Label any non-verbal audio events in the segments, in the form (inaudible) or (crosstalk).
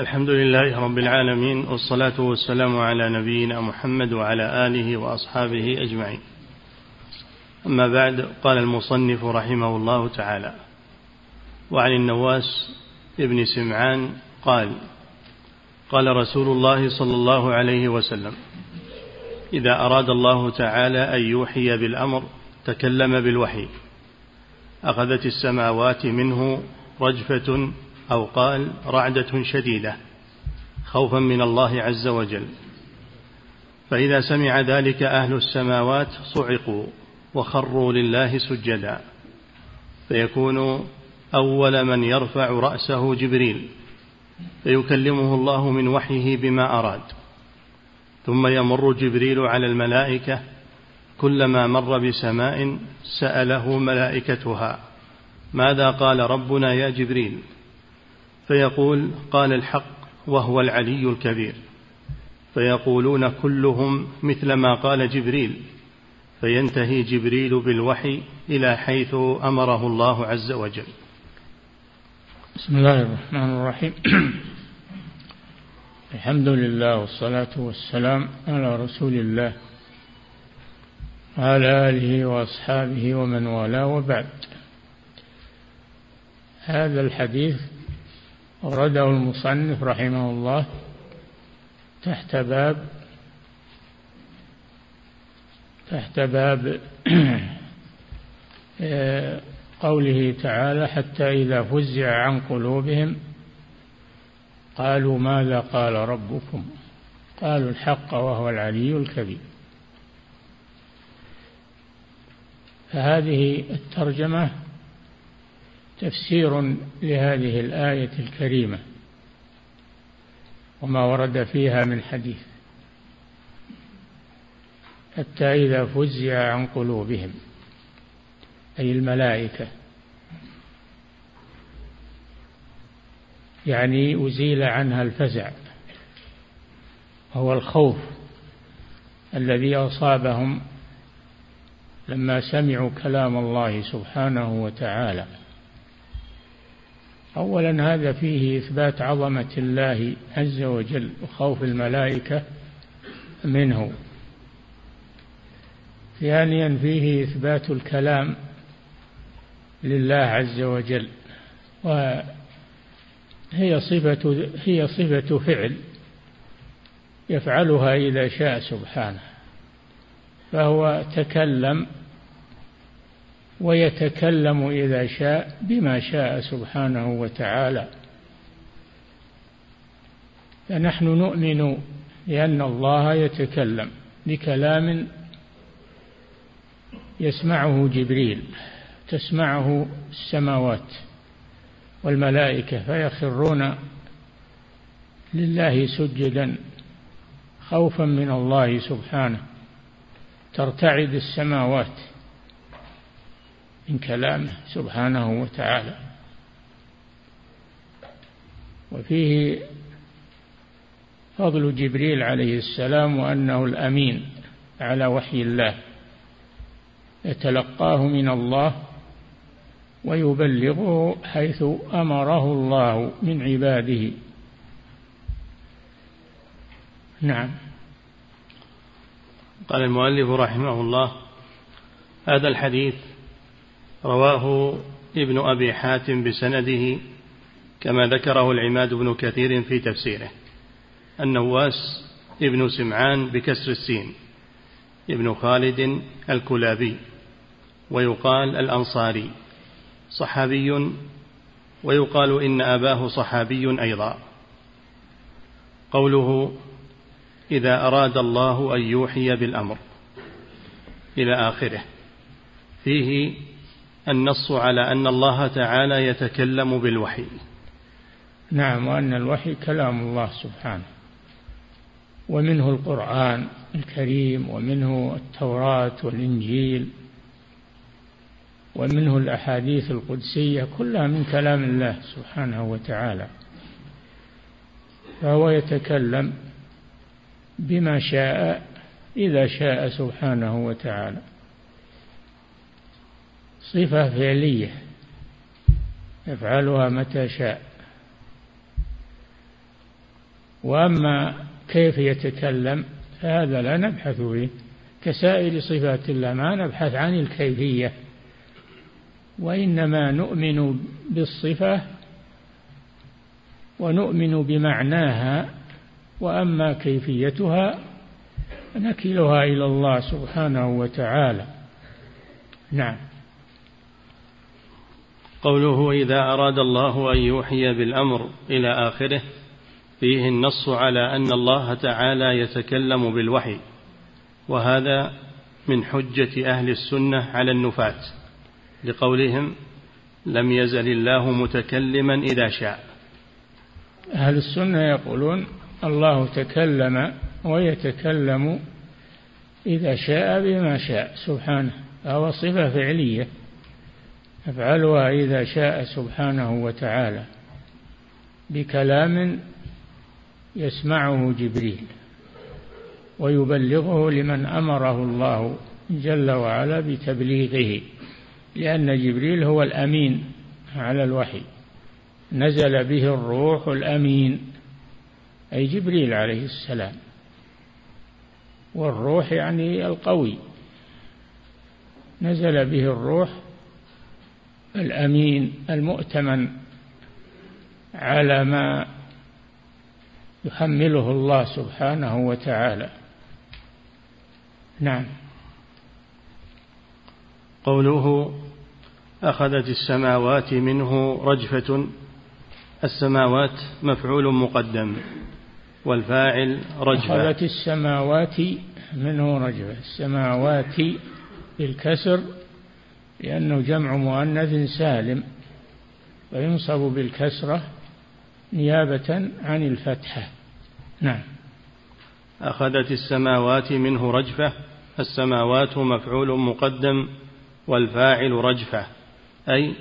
الحمد لله رب العالمين والصلاة والسلام على نبينا محمد وعلى آله وأصحابه أجمعين. أما بعد قال المصنف رحمه الله تعالى وعن النواس ابن سمعان قال قال رسول الله صلى الله عليه وسلم إذا أراد الله تعالى أن يوحي بالأمر تكلم بالوحي. أخذت السماوات منه رجفة أو قال رعدة شديدة خوفا من الله عز وجل. فإذا سمع ذلك أهل السماوات صعقوا وخروا لله سجدا. فيكون أول من يرفع رأسه جبريل. فيكلمه الله من وحيه بما أراد. ثم يمر جبريل على الملائكة. كلما مر بسماء سأله ملائكتها ماذا قال ربنا يا جبريل؟ فيقول قال الحق وهو العلي الكبير. فيقولون كلهم مثل ما قال جبريل. فينتهي جبريل بالوحي إلى حيث أمره الله عز وجل. بسم الله الرحمن الرحيم. (clears throat) الحمد لله والصلاة والسلام على رسول الله وعلى آله وأصحابه ومن والاه وبعد. هذا الحديث أورده المصنف رحمه الله تحت باب تحت باب (clears throat) قوله تعالى حتى إذا فزع عن قلوبهم قالوا ماذا قال ربكم؟ قالوا الحق وهو العلي الكبير. فهذه الترجمة تفسير لهذه الآية الكريمة وما ورد فيها من حديث حتى إذا فزع عن قلوبهم أي الملائكة. يعني أزيل عنها الفزع وهو الخوف الذي أصابهم لما سمعوا كلام الله سبحانه وتعالى. أولا هذا فيه إثبات عظمة الله عز وجل وخوف الملائكة منه. ثانيا فيه إثبات الكلام لله عز وجل وهي صفة هي صفة فعل يفعلها إذا شاء سبحانه فهو تكلم ويتكلم إذا شاء بما شاء سبحانه وتعالى. فنحن نؤمن بأن الله يتكلم بكلام يسمعه جبريل تسمعه السماوات والملائكة فيخرون لله سجدا خوفا من الله سبحانه ترتعد السماوات. من كلامه سبحانه وتعالى. وفيه فضل جبريل عليه السلام وأنه الأمين على وحي الله. يتلقاه من الله ويبلغه حيث أمره الله من عباده. نعم. قال المؤلف رحمه الله هذا الحديث رواه ابن أبي حاتم بسنده كما ذكره العماد بن كثير في تفسيره. النواس ابن سمعان بكسر السين ابن خالد الكلابي ويقال الأنصاري صحابي ويقال إن أباه صحابي أيضا. قوله إذا أراد الله أن يوحي بالأمر إلى آخره. فيه النص على أن الله تعالى يتكلم بالوحي. نعم وأن الوحي كلام الله سبحانه. ومنه القرآن الكريم ومنه التوراة والإنجيل ومنه الأحاديث القدسية كلها من كلام الله سبحانه وتعالى. فهو يتكلم بما شاء إذا شاء سبحانه وتعالى. صفة فعلية يفعلها متى شاء. وأما كيف يتكلم فهذا لا نبحث فيه. كسائر صفات الله ما نبحث عن الكيفية وإنما نؤمن بالصفة ونؤمن بمعناها. وأما كيفيتها نكلها إلى الله سبحانه وتعالى. نعم. قوله إذا أراد الله أن يوحي بالأمر إلى آخره فيه النص على أن الله تعالى يتكلم بالوحي وهذا من حجة أهل السنة على النفاة لقولهم لم يزل الله متكلما إذا شاء. أهل السنة يقولون الله تكلم ويتكلم إذا شاء بما شاء. سبحانه فهو صفة فعلية. يفعلها إذا شاء سبحانه وتعالى بكلام يسمعه جبريل ويبلغه لمن أمره الله جل وعلا بتبليغه لأن جبريل هو الأمين على الوحي. نزل به الروح الأمين أي جبريل عليه السلام. والروح يعني القوي. نزل به الروح الأمين المؤتمن على ما يحمله الله سبحانه وتعالى. نعم. قوله أخذت السماوات منه رجفة السماوات مفعول مقدم والفاعل رجفة. أخذت السماوات منه رجفة السماوات بالكسر لأنه جمع مؤنث سالم وينصب بالكسرة نيابة عن الفتحة. نعم. أخذت السماوات منه رجفة السماوات مفعول مقدم والفاعل رجفة. أي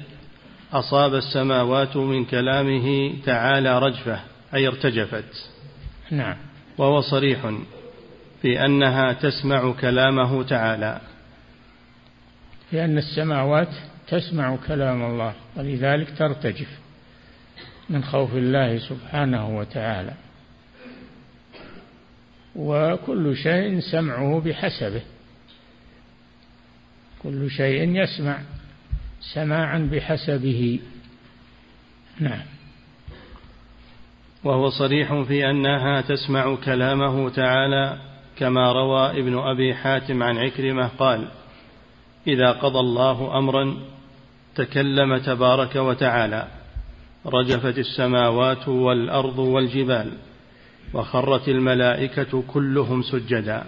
أصاب السماوات من كلامه تعالى رجفة أي ارتجفت. نعم. وهو صريح في أنها تسمع كلامه تعالى. لأن السماوات تسمع كلام الله ولذلك ترتجف من خوف الله سبحانه وتعالى. وكل شيء سمعه بحسبه. كل شيء يسمع سماعا بحسبه. نعم. وهو صريح في أنها تسمع كلامه تعالى كما روى ابن أبي حاتم عن عكرمة قال إذا قضى الله امرا تكلم تبارك وتعالى رجفت السماوات والأرض والجبال وخرت الملائكة كلهم سجدا.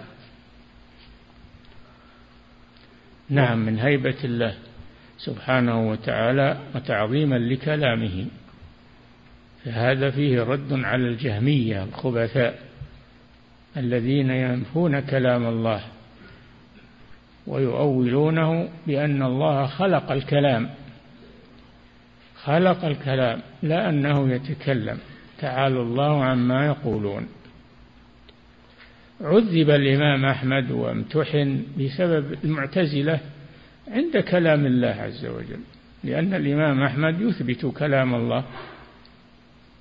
نعم من هيبة الله سبحانه وتعالى وتعظيما لكلامه. فهذا فيه رد على الجهمية الخبثاء الذين ينفون كلام الله. ويؤولونه بأن الله خلق الكلام. خلق الكلام لا أنه يتكلم. تعالى الله عما يقولون. عذب الإمام أحمد وامتحن بسبب المعتزلة عند كلام الله عز وجل لأن الإمام أحمد يثبت كلام الله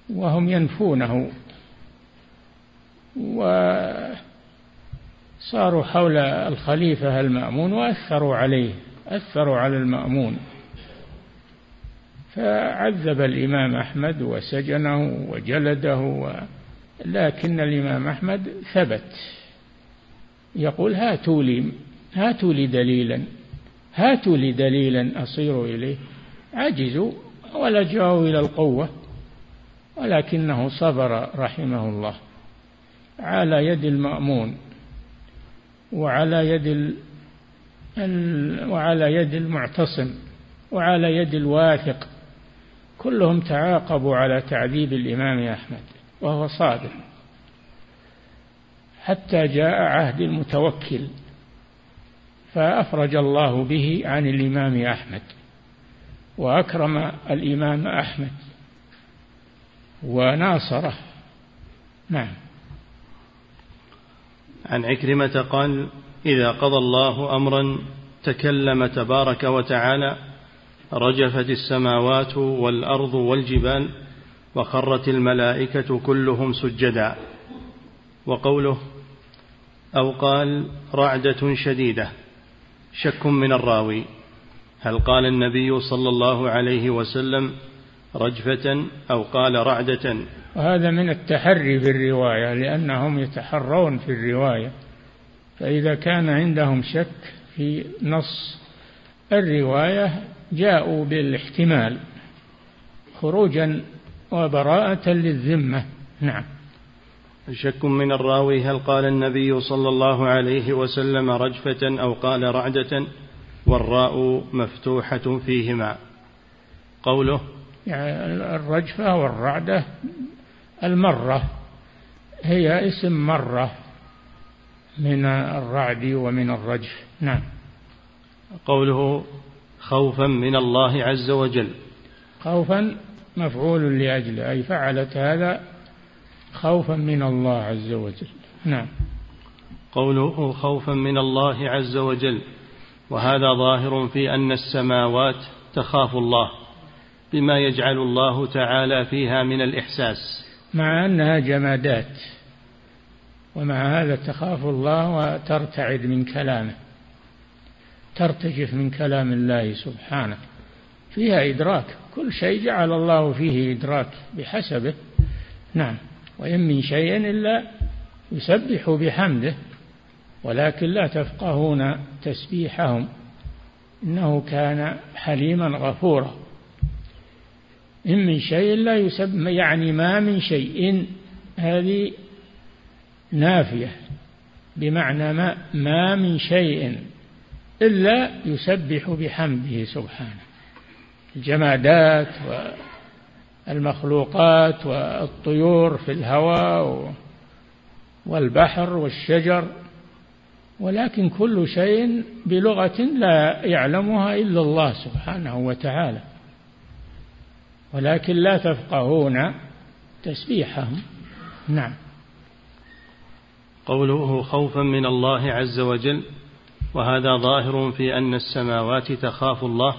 وهم ينفونه. وصاروا حول الخليفة المأمون وأثروا عليه أثروا على المأمون. فعذب الإمام أحمد وسجنه وجلده و... لكن الإمام أحمد ثبت. يقول هاتوا لي هاتوا لي دليلا هاتوا لي دليلا أصير إليه. عجزوا ولجأوا إلى القوة. ولكنه صبر رحمه الله على يد المأمون. وعلى يد. وعلى يد المعتصم وعلى يد الواثق كلهم تعاقبوا على تعذيب الإمام أحمد وهو صادق حتى جاء عهد المتوكل فأفرج الله به عن الإمام أحمد وأكرم الإمام أحمد وناصره نعم عن عكرمة قال إذا قضى الله أمرا تكلم تبارك وتعالى رجفت السماوات والأرض والجبال وخرت الملائكة كلهم سجدا. وقوله أو قال رعدة شديدة. شك من الراوي. هل قال النبي صلى الله عليه وسلم رجفة أو قال رعدة. وهذا من التحري في الرواية لأنهم يتحرون في الرواية. فإذا كان عندهم شك في نص الرواية جاءوا بالاحتمال خروجا وبراءة للذمة. نعم. شك من الراوي هل قال النبي صلى الله عليه وسلم رجفة أو قال رعدة؟ والراء مفتوحة فيهما. قوله يعني الرجفة والرعدة المرة هي اسم مرة من الرعد ومن الرجف. نعم. قوله خوفا من الله عز وجل. خوفا مفعول لأجله أي فعلت هذا خوفا من الله عز وجل. نعم. قوله خوفا من الله عز وجل وهذا ظاهر في أن السماوات تخاف الله. بما يجعل الله تعالى فيها من الإحساس. مع أنها جمادات ومع هذا تخاف الله وترتعد من كلامه ترتجف من كلام الله سبحانه. فيها إدراك كل شيء جعل الله فيه إدراك بحسبه. نعم وإن من شيء إلا يسبح بحمده ولكن لا تفقهون تسبيحهم. إنه كان حليما غفورا. إن من شيء لا يسبح يعني ما من شيء. هذه نافية بمعنى ما, ما من شيء إلا يسبح بحمده سبحانه. الجمادات والمخلوقات والطيور في الهواء والبحر والشجر. ولكن كل شيء بلغة لا يعلمها إلا الله سبحانه وتعالى. ولكن لا تفقهون تسبيحهم. نعم. قوله خوفا من الله عز وجل وهذا ظاهر في أن السماوات تخاف الله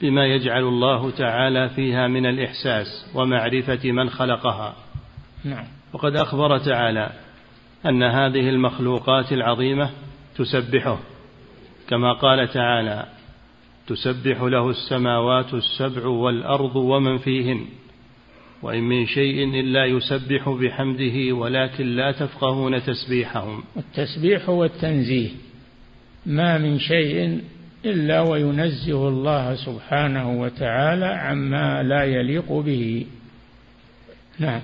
بما يجعل الله تعالى فيها من الإحساس ومعرفة من خلقها. نعم. وقد أخبر تعالى أن هذه المخلوقات العظيمة تسبحه كما قال تعالى تسبح له السماوات السبع والأرض ومن فيهن وإن من شيء إلا يسبح بحمده ولكن لا تفقهون تسبيحهم. التسبيح هو التنزيه ما من شيء إلا وينزه الله سبحانه وتعالى عما لا يليق به. نعم.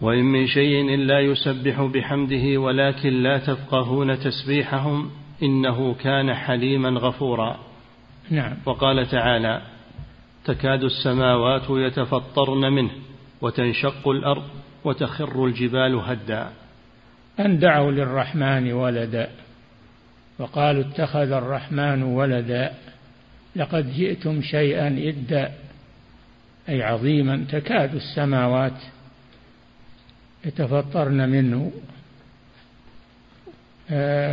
وإن من شيء إلا يسبح بحمده ولكن لا تفقهون تسبيحهم. إنه كان حليما غفورا. نعم. وقال تعالى تكاد السماوات يتفطرن منه وتنشق الأرض وتخر الجبال هدا. أن دعوا للرحمن ولدا. وقالوا اتخذ الرحمن ولدا. لقد جئتم شيئا إدا. أي عظيما تكاد السماوات يتفطرن منه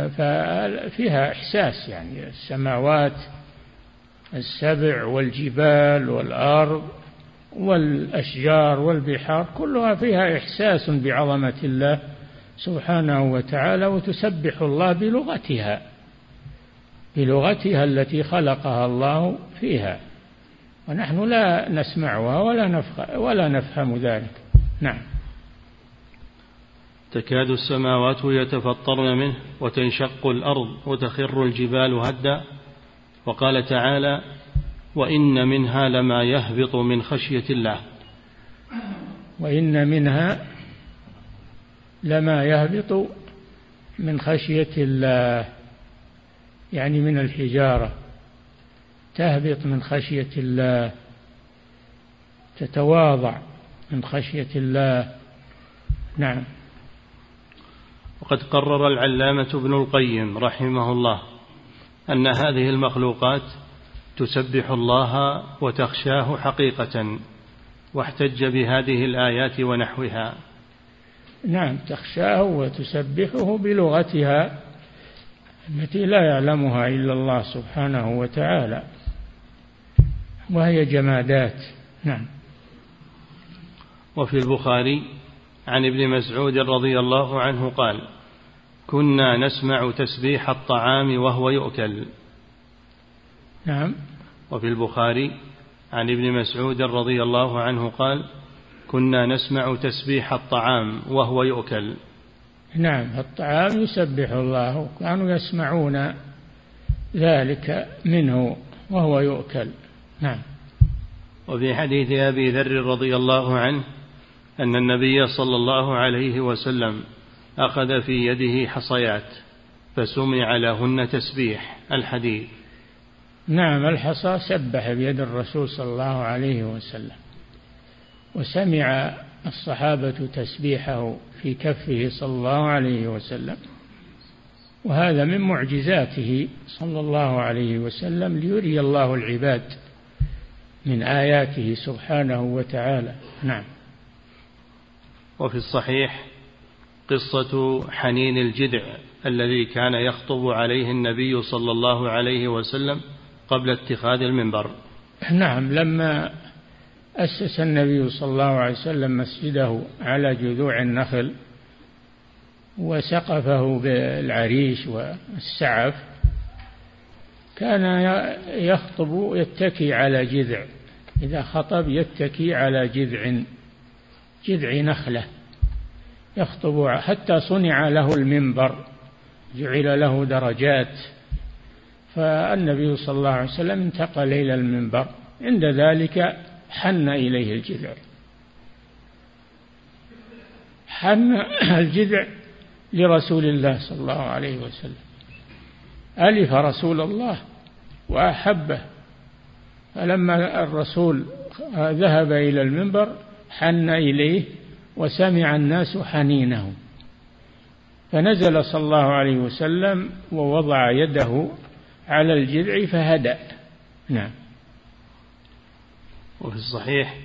ففيها إحساس يعني. السماوات السبع والجبال والأرض والأشجار والبحار كلها فيها إحساس بعظمة الله سبحانه وتعالى وتسبح الله بلغتها بلغتها التي خلقها الله فيها. ونحن لا نسمعها ولا ولا نفهم ذلك. نعم. تكاد السماوات يتفطرن منه وتنشق الأرض وتخر الجبال هدا. وقال تعالى وإن منها لما يهبط من خشية الله. وإن منها لما يهبط من خشية الله. يعني من الحجارة. تهبط من خشية الله. تتواضع من خشية الله. نعم. وقد قرر العلامة ابن القيم رحمه الله أن هذه المخلوقات تسبح الله وتخشاه حقيقة واحتج بهذه الآيات ونحوها. نعم تخشاه وتسبحه بلغتها التي لا يعلمها إلا الله سبحانه وتعالى وهي جمادات. نعم. وفي البخاري عن ابن مسعود رضي الله عنه قال كنا نسمع تسبيح الطعام وهو يؤكل. نعم. وفي البخاري عن ابن مسعود رضي الله عنه قال كنا نسمع تسبيح الطعام وهو يؤكل. نعم الطعام يسبح الله كانوا يسمعون ذلك منه وهو يؤكل. نعم. وفي حديث أبي ذر رضي الله عنه أن النبي صلى الله عليه وسلم أخذ في يده حصيات فسمع لهن تسبيح الحديث. نعم الحصى سبح بيد الرسول صلى الله عليه وسلم وسمع الصحابة تسبيحه في كفه صلى الله عليه وسلم وهذا من معجزاته صلى الله عليه وسلم ليري الله العباد من آياته سبحانه وتعالى. نعم. وفي الصحيح قصة حنين الجدع الذي كان يخطب عليه النبي صلى الله عليه وسلم قبل اتخاذ المنبر. نعم لما أسس النبي صلى الله عليه وسلم مسجده على جذوع النخل وسقفه بالعريش والسعف كان يخطب يتكي على جذع. إذا خطب يتكي على جذع. جذع نخلة يخطب حتى صنع له المنبر جعل له درجات. فالنبي صلى الله عليه وسلم انتقل إلى المنبر عند ذلك حن إليه الجذع. حن الجذع لرسول الله صلى الله عليه وسلم. ألف رسول الله وأحبه. فلما الرسول ذهب إلى المنبر حن إليه وسمع الناس حنينه. فنزل صلى الله عليه وسلم ووضع يده على الجذع فهدأ. نعم. وفي الصحيح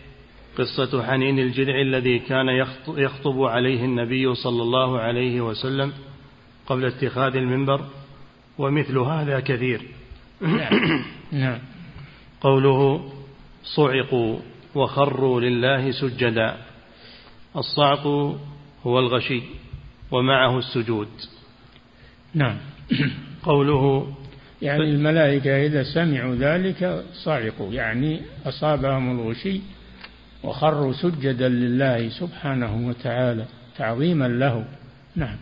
قصة حنين الجذع الذي كان يخطب عليه النبي صلى الله عليه وسلم قبل اتخاذ المنبر ومثل هذا كثير. نعم, نعم. قوله صعقوا. وخروا لله سجدا. الصعق هو الغشي ومعه السجود. نعم. (clears throat) قوله يعني الملائكة إذا سمعوا ذلك صعقوا يعني أصابهم الغشي وخروا سجدا لله سبحانه وتعالى تعظيما له. نعم.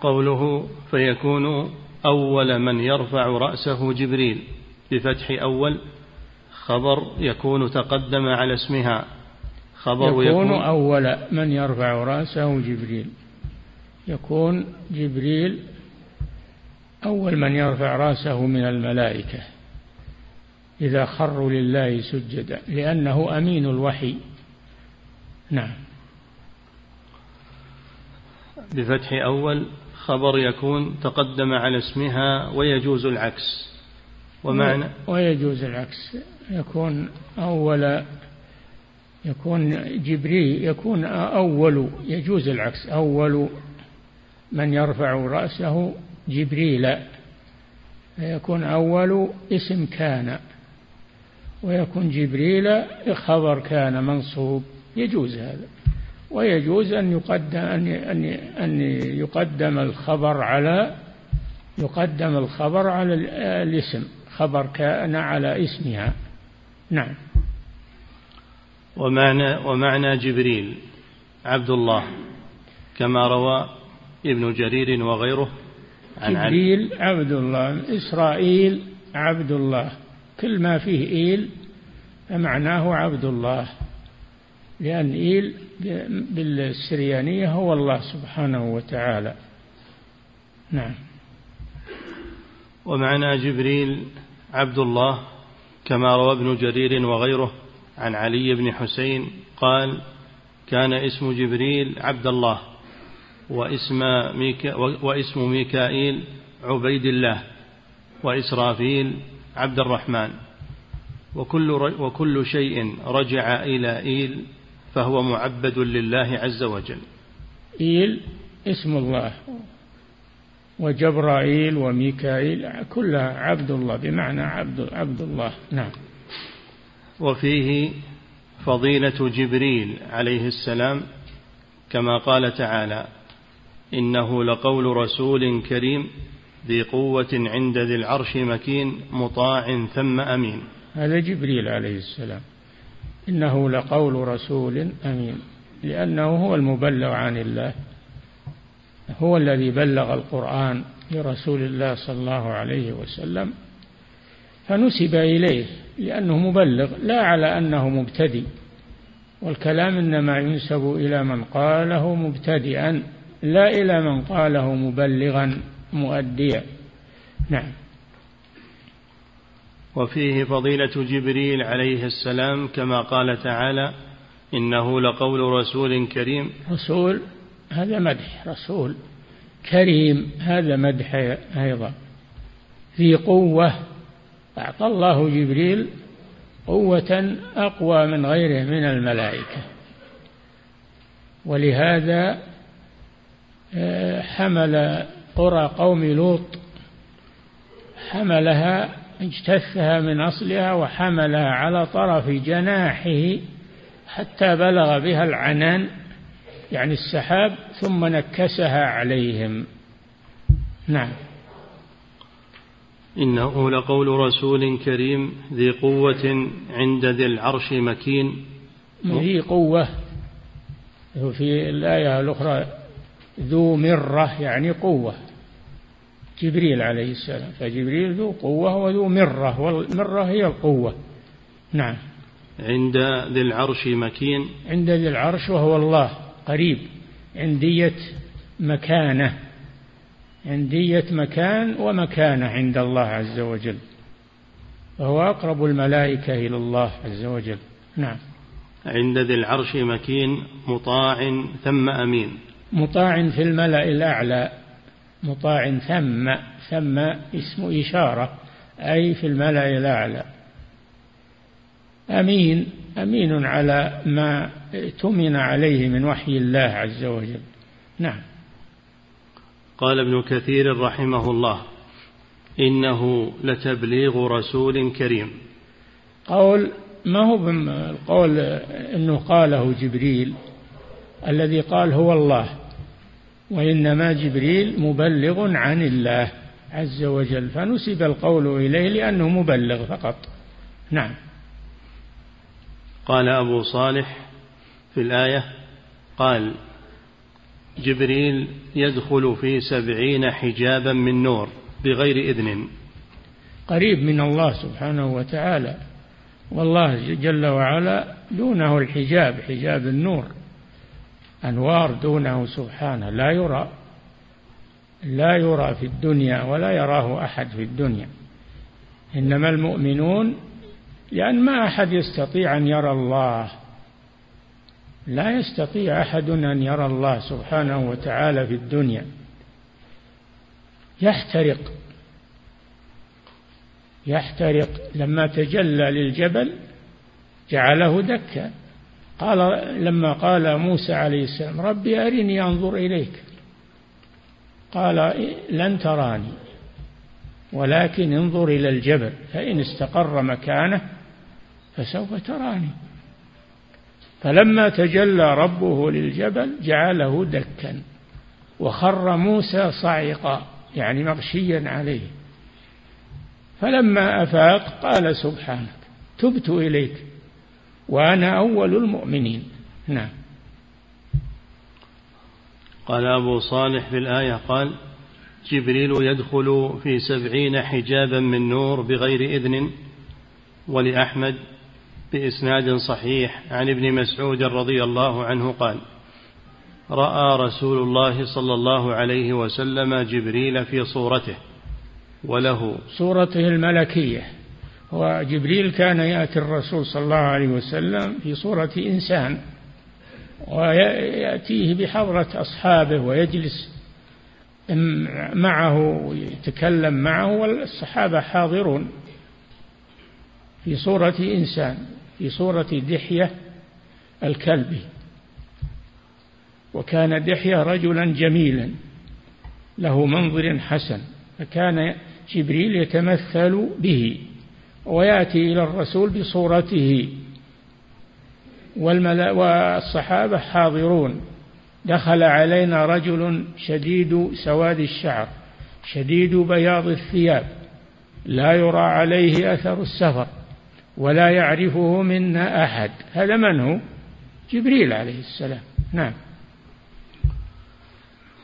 قوله فيكون أول من يرفع رأسه جبريل بفتح أول خبر يكون تقدم على اسمها. خبر يكون, يكون أول من يرفع رأسه جبريل. يكون جبريل أول من يرفع رأسه من الملائكة. إذا خروا لله سجدا لأنه أمين الوحي. نعم. بفتح أول خبر يكون تقدم على اسمها ويجوز العكس. ومعنى ويجوز العكس. يكون أول يكون جبريل يكون أول يجوز العكس أول من يرفع رأسه جبريل. فيكون أول اسم كان ويكون جبريل خبر كان منصوب. يجوز هذا. ويجوز أن يقدم أن أن أن يقدم الخبر على يقدم الخبر على الاسم خبر كان على اسمها. نعم. ومعنى ومعنى جبريل عبد الله كما روى ابن جرير وغيره عن جبريل عبد الله إسرائيل عبد الله. كل ما فيه إيل فمعناه عبد الله لأن إيل بالسريانية هو الله سبحانه وتعالى. نعم. ومعنى جبريل عبد الله كما روى ابن جرير وغيره عن علي بن حسين قال كان اسم جبريل عبد الله واسم, ميكا واسم ميكائيل عبيد الله وإسرافيل عبد الرحمن. وكل, وكل شيء رجع إلى إيل فهو معبد لله عز وجل. إيل اسم الله. وجبرائيل وميكائيل كلها عبد الله بمعنى عبد عبد الله. نعم. وفيه فضيلة جبريل عليه السلام كما قال تعالى إنه لقول رسول كريم ذي قوة عند ذي العرش مكين مطاع ثم أمين. هذا جبريل عليه السلام. إنه لقول رسول أمين لأنه هو المبلغ عن الله. هو الذي بلغ القرآن لرسول الله صلى الله عليه وسلم فنسب إليه لأنه مبلغ لا على أنه مبتدئ. والكلام إنما ينسب إلى من قاله مبتدئا لا إلى من قاله مبلغا مؤديا. نعم. وفيه فضيلة جبريل عليه السلام كما قال تعالى إنه لقول رسول كريم. رسول هذا مدح رسول كريم هذا مدح أيضا. ذي قوة أعطى الله جبريل قوة أقوى من غيره من الملائكة. ولهذا آه، حمل قرى قوم لوط. حملها اجتثها من أصلها وحملها على طرف جناحه حتى بلغ بها العنان. يعني السحاب ثم نكسها عليهم. نعم. إنه لقول رسول كريم ذي قوة عند ذي العرش مكين. ذي قوة. في الآية الأخرى ذو مرة يعني قوة. جبريل عليه السلام. فجبريل ذو قوة وذو مرة. والمرة هي القوة. نعم. عند ذي العرش مكين. عند ذي العرش وهو الله. قريب عندية مكانة عندية مكان ومكانة عند الله عز وجل. وهو أقرب الملائكة إلى الله عز وجل. نعم. عند ذي العرش مكين مطاع ثم أمين. مطاع في الملأ الأعلى. مطاع ثم ثم اسم إشارة أي في الملأ الأعلى. أمين. أمين على ما اؤتمن عليه من وحي الله عز وجل. نعم. قال ابن كثير رحمه الله إنه لتبليغ رسول كريم. قول ما هو القول أنه قاله جبريل الذي قال هو الله وإنما جبريل مبلغ عن الله عز وجل. فنسب القول إليه لأنه مبلغ فقط. نعم. قال أبو صالح في الآية قال جبريل يدخل في سبعين حجابا من نور بغير إذن. قريب من الله سبحانه وتعالى. والله جل وعلا دونه الحجاب حجاب النور. أنوار دونه سبحانه. لا يرى لا يرى في الدنيا ولا يراه أحد في الدنيا. إنما المؤمنون لأن ما أحد يستطيع أن يرى الله. لا يستطيع أحد أن يرى الله سبحانه وتعالى في الدنيا. يحترق. يحترق. لما تجلى للجبل جعله دكا. قال لما قال موسى عليه السلام ربي أرني أنظر إليك. قال لن تراني ولكن انظر إلى الجبل. فإن استقر مكانه فسوف تراني. فلما تجلى ربه للجبل جعله دكا وخر موسى صعقا يعني مغشيا عليه. فلما أفاق قال سبحانك تبت إليك وأنا أول المؤمنين. نعم. قال أبو صالح في الآية قال جبريل يدخل في سبعين حجابا من نور بغير إذن ولأحمد بإسناد صحيح عن ابن مسعود رضي الله عنه قال رأى رسول الله صلى الله عليه وسلم جبريل في صورته وله صورته الملكية. وجبريل كان يأتي الرسول صلى الله عليه وسلم في صورة إنسان ويأتيه بحضرة أصحابه ويجلس معه ويتكلم معه والصحابة حاضرون في صورة إنسان. في صورة دحية الكلبي وكان دحية رجلا جميلا له منظر حسن فكان جبريل يتمثل به ويأتي إلى الرسول بصورته. والصحابة حاضرون دخل علينا رجل شديد سواد الشعر شديد بياض الثياب لا يرى عليه أثر السفر. ولا يعرفه منا أحد. هذا من هو؟ جبريل عليه السلام. نعم.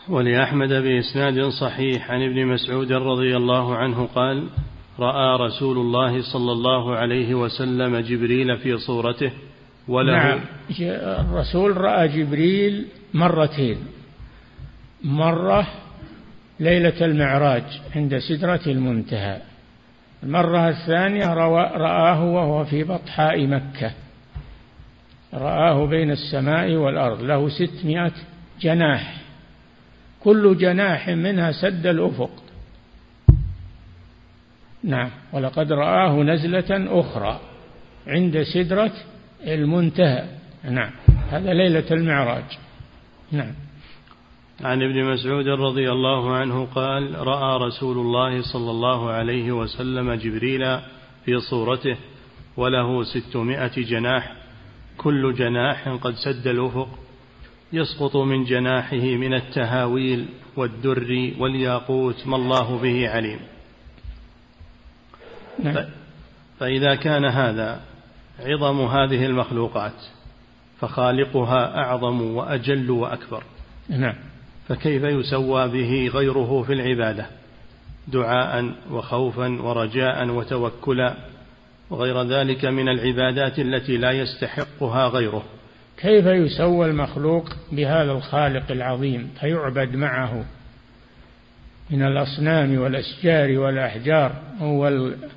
ولأحمد بإسناد صحيح عن ابن مسعود رضي الله عنه قال رأى رسول الله صلى الله عليه وسلم جبريل في صورته وله نعم. الرسول رأى جبريل مرتين. مرة ليلة المعراج عند سدرة المنتهى. المرة الثانية رآه وهو في بطحاء مكة. رآه بين السماء والأرض. له ستمائة جناح. كل جناح منها سد الأفق. نعم. ولقد رآه نزلة أخرى عند سدرة المنتهى. نعم. هذا ليلة المعراج. نعم. عن ابن مسعود رضي الله عنه قال رأى رسول الله صلى الله عليه وسلم جبريل في صورته وله ستمائة جناح كل جناح قد سد الأفق يسقط من جناحه من التهاويل والدر والياقوت ما الله به عليم. نعم. فإذا كان هذا عظم هذه المخلوقات فخالقها أعظم وأجل وأكبر. نعم. فكيف يسوى به غيره في العبادة؟ دعاء وخوفا ورجاء وتوكلا. وغير ذلك من العبادات التي لا يستحقها غيره. كيف يسوى المخلوق بهذا الخالق العظيم فيعبد معه؟ من الأصنام والأشجار والأحجار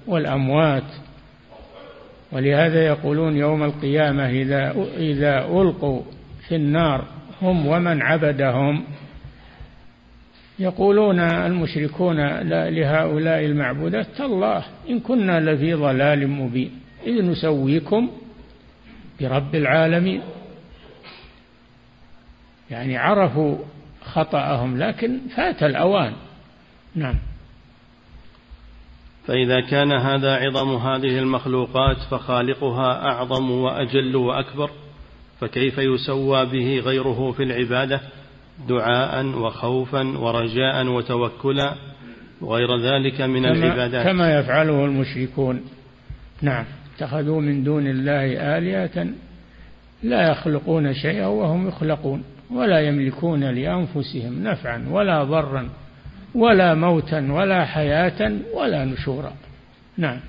والأموات. ولهذا يقولون يوم القيامة إذا إذا ألقوا في النار هم ومن عبدهم. يقولون المشركون لهؤلاء المعبودات تالله إن كنا لفي ضلال مبين إذ نسويكم برب العالمين. يعني عرفوا خطأهم لكن فات الأوان. نعم. فإذا كان هذا عظم هذه المخلوقات فخالقها أعظم وأجل وأكبر فكيف يسوى به غيره في العبادة؟ دعاء وخوفا ورجاء وتوكلا وغير ذلك من كما العبادات. كما يفعله المشركون. نعم. اتخذوا من دون الله آلهة لا يخلقون شيئا وهم يخلقون ولا يملكون لأنفسهم نفعا ولا ضرا ولا موتا ولا حياة ولا نشورا. نعم.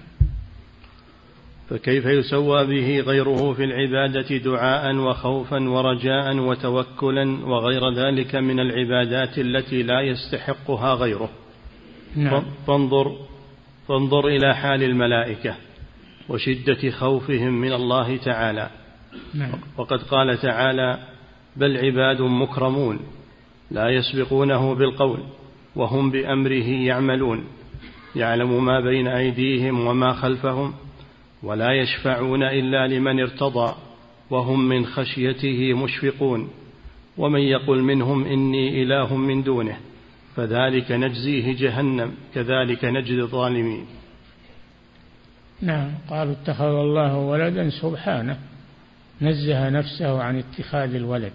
فكيف يسوى به غيره في العبادة دعاء وخوفا ورجاء وتوكلا وغير ذلك من العبادات التي لا يستحقها غيره نعم. فانظر فانظر إلى حال الملائكة وشدة خوفهم من الله تعالى نعم. وقد قال تعالى بل عباد مكرمون لا يسبقونه بالقول وهم بأمره يعملون يعلم ما بين أيديهم وما خلفهم ولا يشفعون إلا لمن ارتضى وهم من خشيته مشفقون. ومن يقل منهم إني إله من دونه فذلك نجزيه جهنم كذلك نجزي الظالمين. نعم قالوا اتخذ الله ولدا سبحانه نزه نفسه عن اتخاذ الولد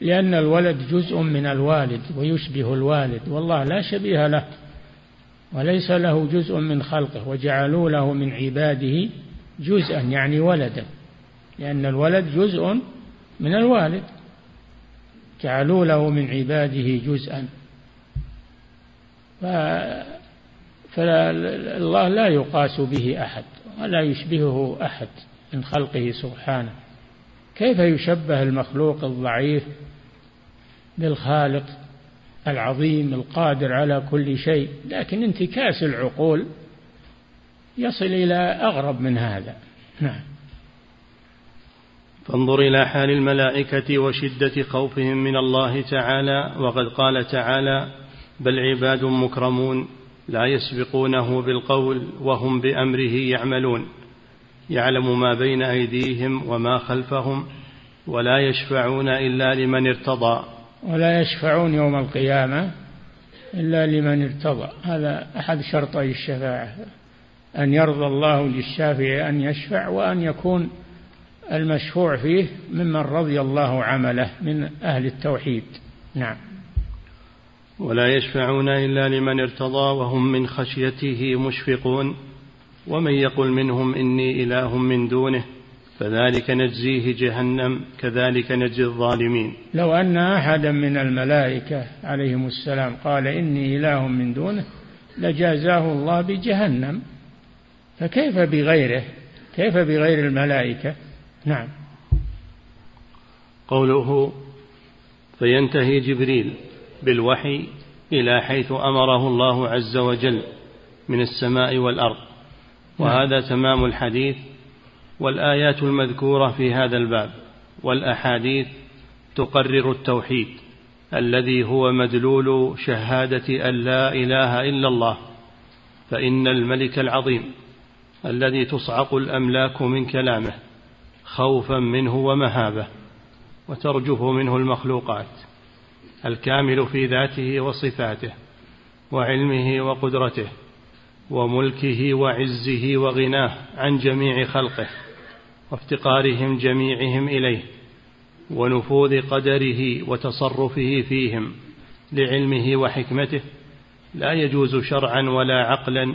لأن الولد جزء من الوالد ويشبه الوالد والله لا شبيه له. وليس له جزء من خلقه وجعلوا له من عباده جزءا يعني ولدا لأن الولد جزء من الوالد. جعلوا له من عباده جزءا. فالله لا يقاس به أحد ولا يشبهه أحد من خلقه سبحانه. كيف يشبه المخلوق الضعيف بالخالق؟ العظيم القادر على كل شيء لكن انتكاس العقول يصل إلى أغرب من هذا. نعم. فانظر إلى حال الملائكة وشدة خوفهم من الله تعالى وقد قال تعالى بل عباد مكرمون لا يسبقونه بالقول وهم بأمره يعملون. يعلم ما بين أيديهم وما خلفهم ولا يشفعون إلا لمن ارتضى. ولا يشفعون يوم القيامة إلا لمن ارتضى. هذا أحد شرطي الشفاعة أن يرضى الله للشافع أن يشفع وأن يكون المشفوع فيه ممن رضي الله عمله من أهل التوحيد. نعم. ولا يشفعون إلا لمن ارتضى وهم من خشيته مشفقون ومن يقل منهم إني إله من دونه فذلك نجزيه جهنم كذلك نجزي الظالمين. لو أن أحدا من الملائكة عليهم السلام قال إني إله من دونه لجازاه الله بجهنم. فكيف بغيره؟ كيف بغير الملائكة؟ نعم. قوله فينتهي جبريل بالوحي إلى حيث أمره الله عز وجل من السماء والأرض. وهذا تمام الحديث والآيات المذكورة في هذا الباب والأحاديث تقرر التوحيد الذي هو مدلول شهادة أن لا إله إلا الله فإن الملك العظيم الذي تصعق الأملاك من كلامه خوفا منه ومهابة وترجف منه المخلوقات الكامل في ذاته وصفاته وعلمه وقدرته وملكه وعزه وغناه عن جميع خلقه. وافتقارهم جميعهم إليه ونفوذ قدره وتصرفه فيهم لعلمه وحكمته. لا يجوز شرعا ولا عقلا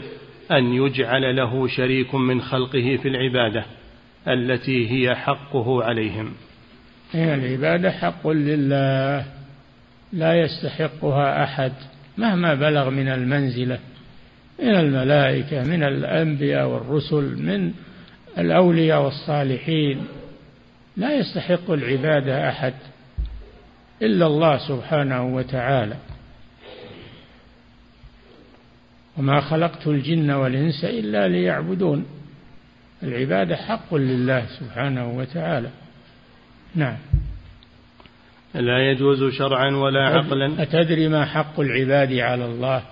أن يجعل له شريك من خلقه في العبادة التي هي حقه عليهم. هي العبادة حق لله لا يستحقها أحد مهما بلغ من المنزلة من الملائكة من الأنبياء والرسل من الأولياء والصالحين لا يستحق العبادة أحد إلا الله سبحانه وتعالى. وما خلقت الجن والإنس إلا ليعبدون. العبادة حق لله سبحانه وتعالى. نعم. لا يجوز شرعا ولا عقلا. أتدري ما حق العباد على الله؟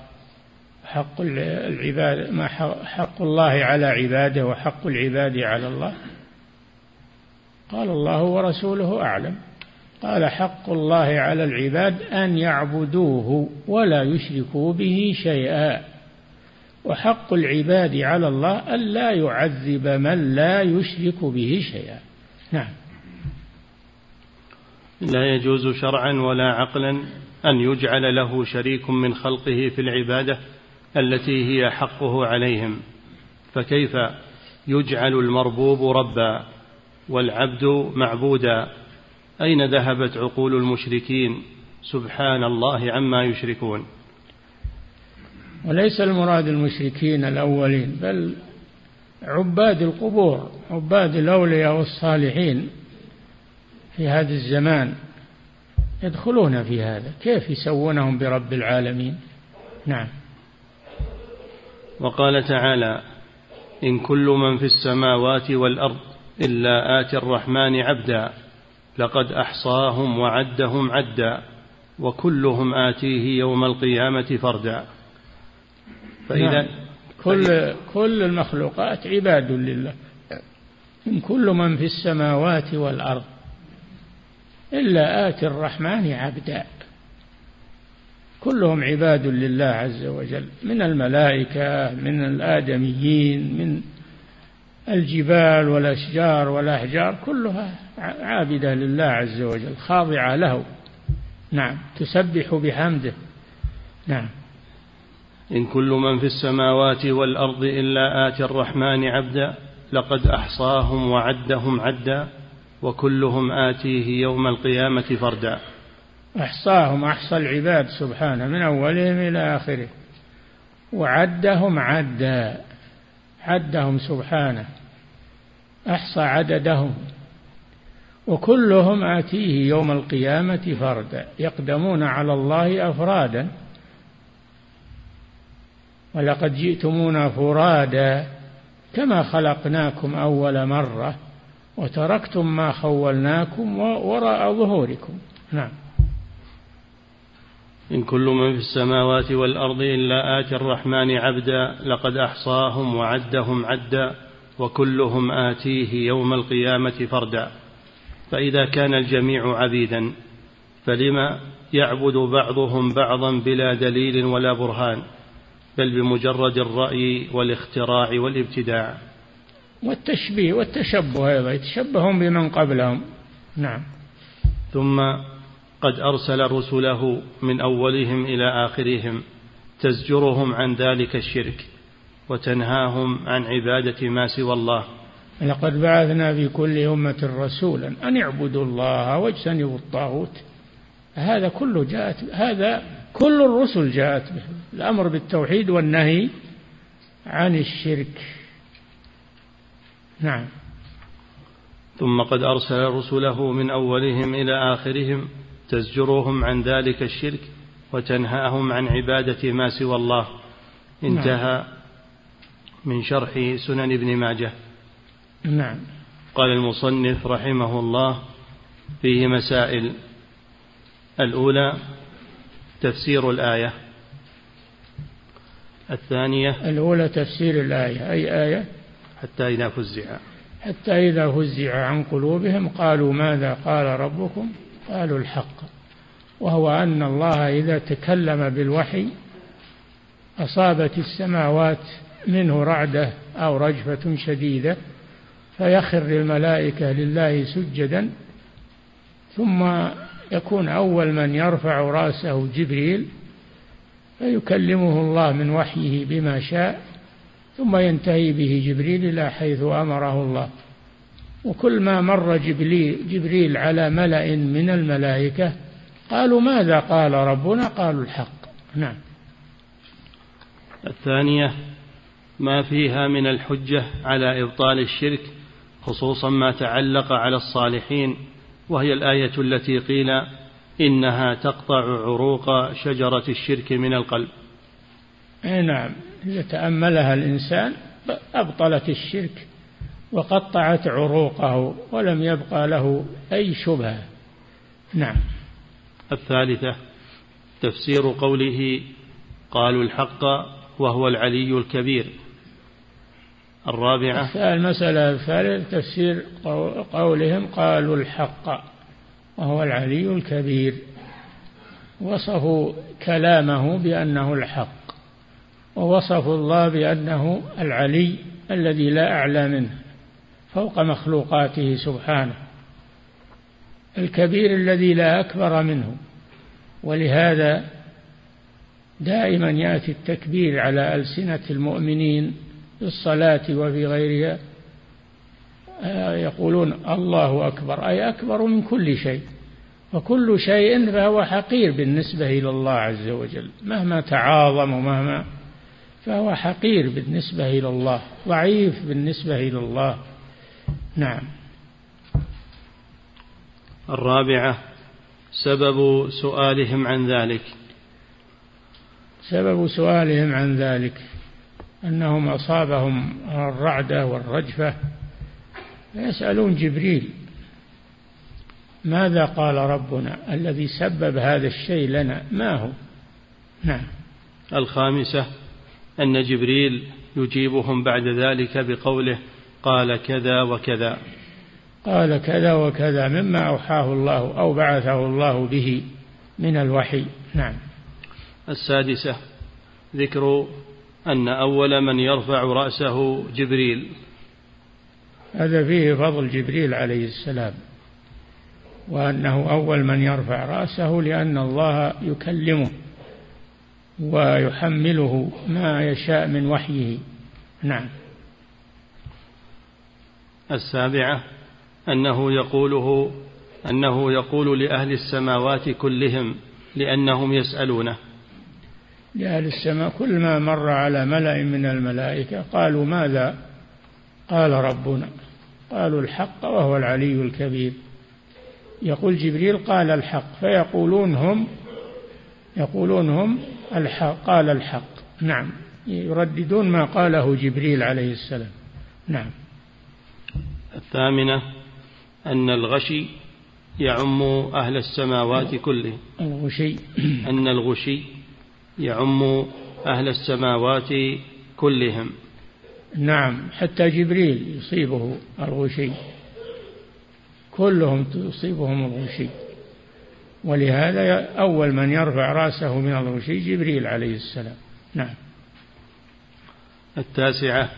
حق العباد ما حق الله على عباده وحق العباد على الله. قال الله ورسوله أعلم. قال حق الله على العباد أن يعبدوه ولا يشركوا به شيئا. وحق العباد على الله ألا يعذب من لا يشرك به شيئا. نعم. لا يجوز شرعا ولا عقلا أن يجعل له شريك من خلقه في العبادة. التي هي حقه عليهم فكيف يجعل المربوب ربا والعبد معبودا؟ أين ذهبت عقول المشركين؟ سبحان الله عما يشركون. وليس المراد المشركين الأولين بل عباد القبور عباد الأولياء والصالحين في هذا الزمان يدخلون في هذا. كيف يسونهم برب العالمين؟ نعم. وقال تعالى إن كل من في السماوات والأرض إلا آتي الرحمن عبدا لقد أحصاهم وعدهم عدا وكلهم آتيه يوم القيامة فردا. فاذا نعم. كل كل المخلوقات عباد لله. إن كل من في السماوات والأرض إلا آتي الرحمن عبدا. كلهم عباد لله عز وجل من الملائكة من الآدميين من الجبال والأشجار والأحجار كلها عابدة لله عز وجل خاضعة له. نعم تسبح بحمده. نعم. إن كل من في السماوات والأرض إلا آتي الرحمن عبدا لقد أحصاهم وعدهم عدا وكلهم آتيه يوم القيامة فردا. أحصاهم أحصى العباد سبحانه من أولهم إلى آخره. وعدهم عدا عدهم سبحانه أحصى عددهم. وكلهم آتيه يوم القيامة فردا يقدمون على الله أفرادا. ولقد جئتمونا فرادا كما خلقناكم أول مرة وتركتم ما خولناكم وراء ظهوركم. نعم. إن كل من في السماوات والأرض إلا آتي الرحمن عبدا لقد أحصاهم وعدهم عدا وكلهم آتيه يوم القيامة فردا. فإذا كان الجميع عبيدا فلما يعبد بعضهم بعضا بلا دليل ولا برهان بل بمجرد الرأي والاختراع والابتداع. والتشبيه والتشبه أيضا يتشبهون بمن قبلهم. نعم. ثم قد أرسل رسله من أولهم إلى آخرهم تزجرهم عن ذلك الشرك وتنهاهم عن عبادة ما سوى الله. لقد بعثنا في كل أمة رسولا أن اعبدوا الله واجتنبوا الطاغوت. هذا كله جاءت هذا كل الرسل جاءت به. الأمر بالتوحيد والنهي عن الشرك. نعم. ثم قد أرسل رسله من أولهم إلى آخرهم تزجرهم عن ذلك الشرك وتنهاهم عن عبادة ما سوى الله. انتهى نعم. من شرح سنن ابن ماجه. نعم. قال المصنف رحمه الله فيه مسائل. الأولى تفسير الآية. الثانية الأولى تفسير الآية أي آية؟ حتى إذا فزع. حتى إذا فزع عن قلوبهم قالوا ماذا قال ربكم؟ قالوا الحق وهو أن الله إذا تكلم بالوحي أصابت السماوات منه رعدة أو رجفة شديدة فيخر الملائكة لله سجدا ثم يكون أول من يرفع رأسه جبريل فيكلمه الله من وحيه بما شاء ثم ينتهي به جبريل إلى حيث أمره الله. وكل ما مر جبريل, على ملأ من الملائكة قالوا ماذا قال ربنا؟ قالوا الحق. نعم. الثانية ما فيها من الحجة على إبطال الشرك خصوصا ما تعلق على الصالحين وهي الآية التي قيل إنها تقطع عروق شجرة الشرك من القلب. أي نعم. إذا تأملها الإنسان أبطلت الشرك. وقطعت عروقه ولم يبقى له أي شبهة. نعم. الثالثة تفسير قوله قالوا الحق وهو العلي الكبير. الرابعة المسألة الثالثة تفسير قولهم قالوا الحق وهو العلي الكبير. وصفوا كلامه بأنه الحق ووصفوا الله بأنه العلي الذي لا أعلى منه. فوق مخلوقاته سبحانه. الكبير الذي لا أكبر منه. ولهذا دائما يأتي التكبير على ألسنة المؤمنين في الصلاة وفي غيرها. آه، يقولون الله أكبر أي أكبر من كل شيء. وكل شيء فهو حقير بالنسبة إلى الله عز وجل. مهما تعاظم ومهما فهو حقير بالنسبة إلى الله ضعيف بالنسبة إلى الله. نعم. الرابعة سبب سؤالهم عن ذلك. سبب سؤالهم عن ذلك أنهم أصابهم الرعدة والرجفة يسألون جبريل ماذا قال ربنا الذي سبب هذا الشيء لنا؟ ما هو؟ نعم. الخامسة أن جبريل يجيبهم بعد ذلك بقوله قال كذا وكذا. قال كذا وكذا مما أوحاه الله أو بعثه الله به من الوحي. نعم. السادسة ذكر أن أول من يرفع رأسه جبريل. هذا فيه فضل جبريل عليه السلام وأنه أول من يرفع رأسه لأن الله يكلمه ويحمله ما يشاء من وحيه. نعم. السابعة أنه يقوله أنه يقول لأهل السماوات كلهم لأنهم يسألونه. لأهل السماء كل ما مر على ملأ من الملائكة قالوا ماذا؟ قال ربنا. قالوا الحق وهو العلي الكبير. يقول جبريل قال الحق فيقولون هم يقولون هم الحق قال الحق. نعم يرددون ما قاله جبريل عليه السلام. نعم. الثامنة أن الغشي يعم أهل السماوات كلهم الغشي. أن الغشي يعم أهل السماوات كلهم. نعم حتى جبريل يصيبه الغشي. كلهم تصيبهم الغشي. ولهذا أول من يرفع رأسه من الغشي جبريل عليه السلام. نعم. التاسعة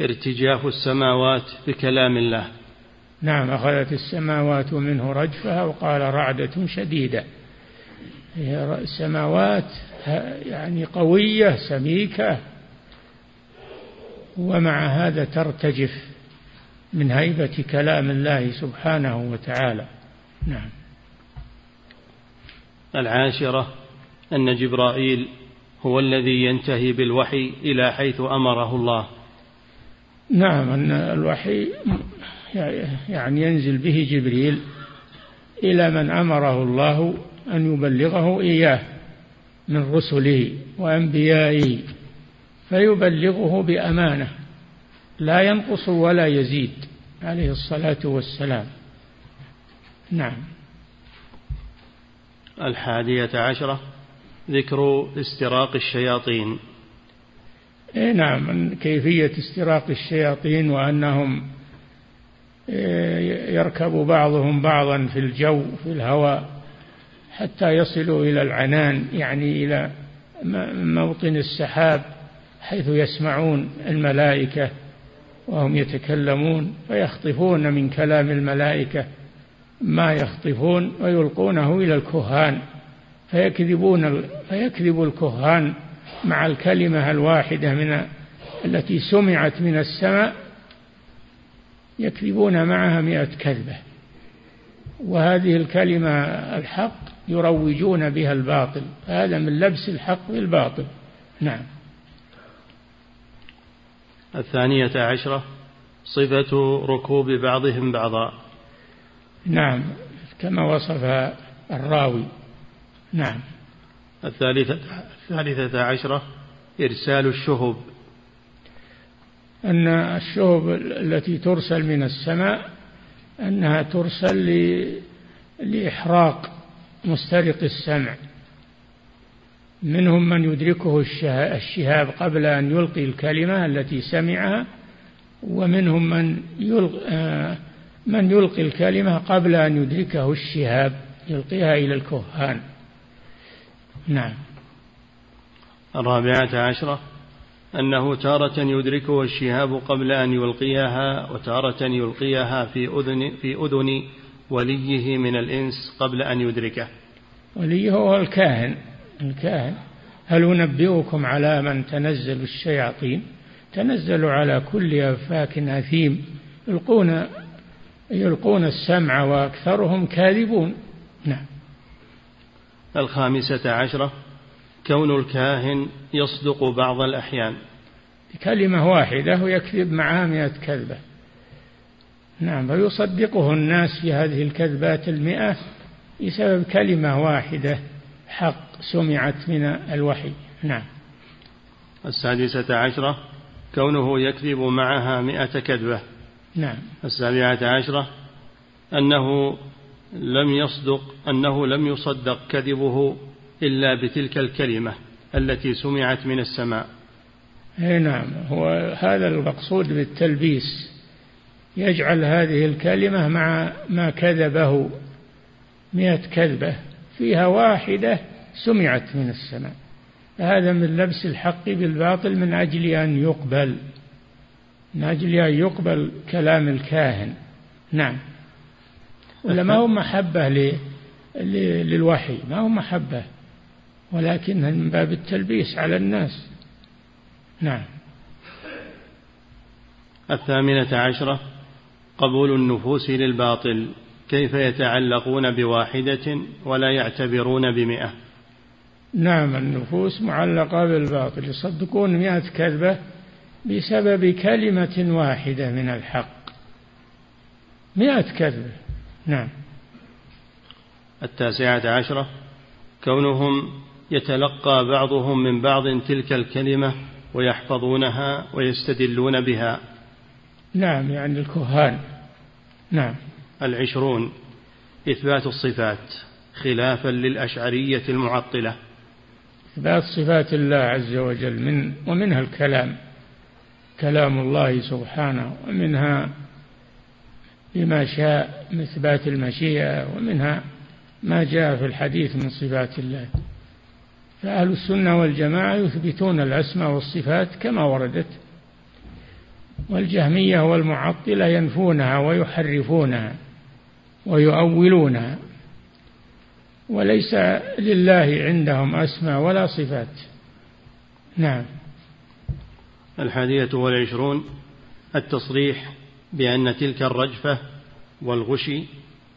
ارتجاف السماوات بكلام الله. نعم أخذت السماوات منه رجفها وقال رعدة شديدة. السماوات يعني قوية سميكة ومع هذا ترتجف من هيبة كلام الله سبحانه وتعالى. نعم. العاشرة أن جبرائيل هو الذي ينتهي بالوحي إلى حيث أمره الله. نعم أن الوحي يعني ينزل به جبريل إلى من أمره الله أن يبلغه إياه من رسله وأنبيائه فيبلغه بأمانة لا ينقص ولا يزيد عليه الصلاة والسلام. نعم. الحادية عشرة ذكر استراق الشياطين. إيه نعم كيفية استراق الشياطين وأنهم إيه، يركب بعضهم بعضا في الجو في الهواء حتى يصلوا إلى العنان يعني إلى موطن السحاب حيث يسمعون الملائكة وهم يتكلمون فيخطفون من كلام الملائكة ما يخطفون ويلقونه إلى الكهان فيكذبون فيكذب الكهان مع الكلمة الواحدة من التي سمعت من السماء يكذبون معها مئة كذبة. وهذه الكلمة الحق يروجون بها الباطل. هذا من لبس الحق بالباطل نعم. الثانية عشرة صفة ركوب بعضهم بعضا. نعم. كما وصف الراوي. نعم. الثالثة الثالثة عشرة إرسال الشهب. أن الشهب التي ترسل من السماء أنها ترسل لإحراق مسترق السمع. منهم من يدركه الشهاب قبل أن يلقي الكلمة التي سمعها ومنهم من يلقي, آه، من يلقي الكلمة قبل أن يدركه الشهاب يلقيها إلى الكهان. نعم. الرابعة عشرة أنه تارة يدركه الشهاب قبل أن يلقيها وتارة يلقيها في أذن في أذن وليه من الإنس قبل أن يدركه. وليه هو الكاهن الكاهن. هل أنبئكم على من تنزل الشياطين؟ تنزل على كل أفاك أثيم. يلقون يلقون السمع وأكثرهم كاذبون. نعم. الخامسة عشرة كون الكاهن يصدق بعض الأحيان. كلمة واحدة ويكذب معها مئة كذبة. نعم فيصدقه الناس في هذه الكذبات المئة بسبب كلمة واحدة حق سمعت من الوحي. نعم. السادسة عشرة كونه يكذب معها مئة كذبة. نعم. السابعة عشرة أنه لم يصدق أنه لم يصدق كذبه إلا بتلك الكلمة التي سمعت من السماء. أي نعم هو هذا المقصود بالتلبيس. يجعل هذه الكلمة مع ما كذبه مئة كذبة فيها واحدة سمعت من السماء. هذا من لبس الحق بالباطل من أجل أن يقبل من أجل أن يقبل كلام الكاهن. نعم. ولا ما هو محبة للوحي؟ ما هو محبة. ولكن من باب التلبيس على الناس. نعم. الثامنة عشرة قبول النفوس للباطل كيف يتعلقون بواحدة ولا يعتبرون بمئة؟ نعم النفوس معلقة بالباطل. يصدقون مئة كذبة بسبب كلمة واحدة من الحق. مئة كذبة. نعم. التاسعة عشرة. كونهم يتلقى بعضهم من بعض تلك الكلمة ويحفظونها ويستدلون بها. نعم يعني الكهان. نعم. العشرون. إثبات الصفات خلافا للأشعرية المعطلة. إثبات صفات الله عز وجل من ومنها الكلام. كلام الله سبحانه ومنها بما شاء من إثبات المشيئة ومنها ما جاء في الحديث من صفات الله. فأهل السنة والجماعة يثبتون الأسماء والصفات كما وردت والجهمية والمعطلة ينفونها ويحرفونها ويؤولونها وليس لله عندهم أسماء ولا صفات. نعم. الحادية والعشرون التصريح بأن تلك الرجفة والغشي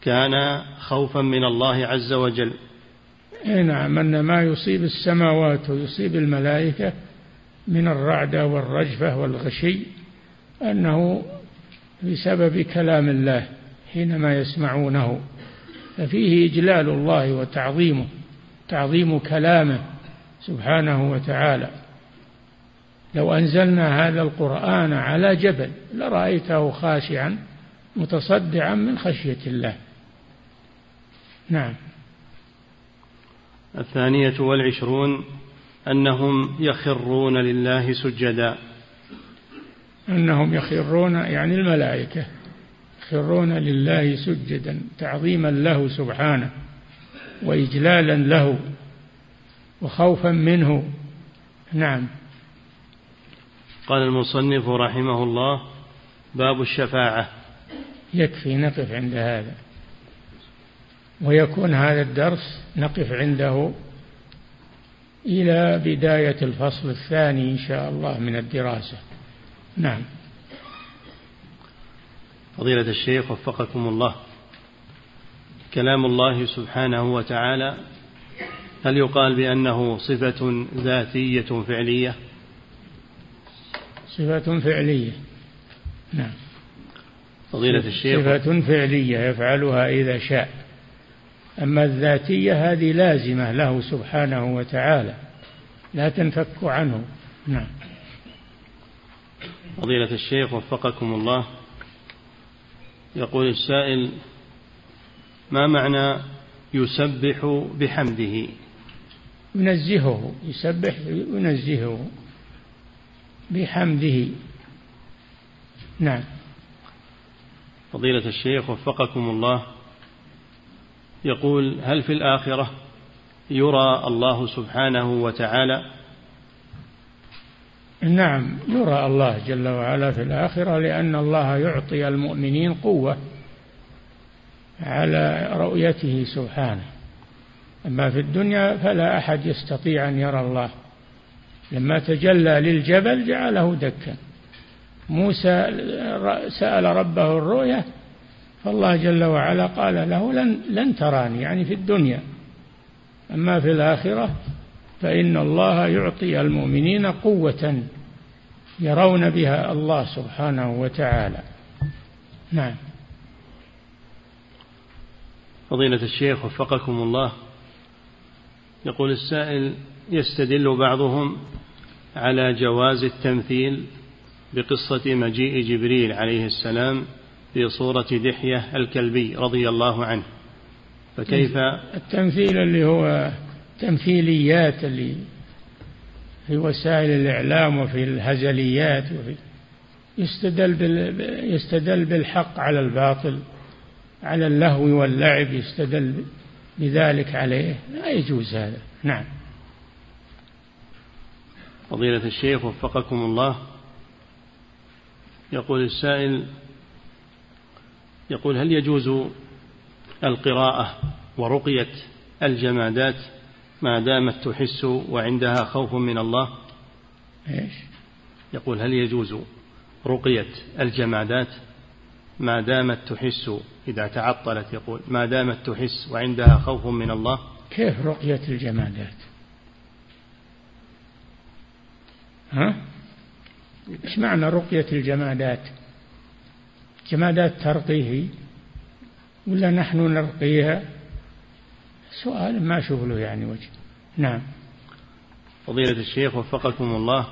كان خوفا من الله عز وجل. اي نعم أن ما يصيب السماوات ويصيب الملائكة من الرعده والرجفة والغشي أنه بسبب كلام الله حينما يسمعونه ففيه إجلال الله وتعظيمه تعظيم كلامه سبحانه وتعالى. لو أنزلنا هذا القرآن على جبل لرأيته خاشعا متصدعا من خشية الله. نعم. الثانية والعشرون أنهم يخرون لله سجدا. أنهم يخرون يعني الملائكة يخرون لله سجدا تعظيما له سبحانه وإجلالا له وخوفا منه. نعم. قال المصنف رحمه الله باب الشفاعة. يكفي نقف عند هذا. ويكون هذا الدرس نقف عنده إلى بداية الفصل الثاني إن شاء الله من الدراسة. نعم. فضيلة الشيخ وفقكم الله. كلام الله سبحانه وتعالى هل يقال بأنه صفة ذاتية فعلية؟ صفة فعلية. نعم. فضيلة الشيخ. صفة فعلية يفعلها إذا شاء. أما الذاتية هذه لازمة له سبحانه وتعالى لا تنفك عنه. نعم. فضيلة الشيخ وفقكم الله. يقول السائل ما معنى يسبح بحمده؟ ينزهه يسبح ينزهه بحمده. نعم. فضيلة الشيخ وفقكم الله. يقول هل في الآخرة يرى الله سبحانه وتعالى؟ نعم يرى الله جل وعلا في الآخرة لأن الله يعطي المؤمنين قوة على رؤيته سبحانه. أما في الدنيا فلا أحد يستطيع أن يرى الله. لما تجلى للجبل جعله دكا. موسى سأل ربه الرؤية فالله جل وعلا قال له لن, لن تراني يعني في الدنيا. أما في الآخرة فإن الله يعطي المؤمنين قوة يرون بها الله سبحانه وتعالى. نعم. فضيلة الشيخ وفقكم الله يقول السائل يستدل بعضهم على جواز التمثيل بقصة مجيء جبريل عليه السلام في صورة دحية الكلبي رضي الله عنه. فكيف؟ التمثيل اللي هو تمثيليات اللي في وسائل الإعلام وفي الهزليات وفي يستدل بال يستدل بالحق على الباطل على اللهو واللعب يستدل بذلك عليه. لا يجوز هذا. نعم. فضيلة الشيخ وفقكم الله. يقول السائل يقول هل يجوز القراءة ورقية الجمادات ما دامت تحس وعندها خوف من الله؟ إيش؟ يقول هل يجوز رقية الجمادات ما دامت تحس؟ إذا تعطلت يقول ما دامت تحس وعندها خوف من الله؟ كيف رقية الجمادات؟ ها؟ إيش معنى رقية الجمادات؟ جمادات ترقيه ولا نحن نرقيها؟ سؤال ما أشوف له يعني وجه. نعم. فضيلة الشيخ وفقكم الله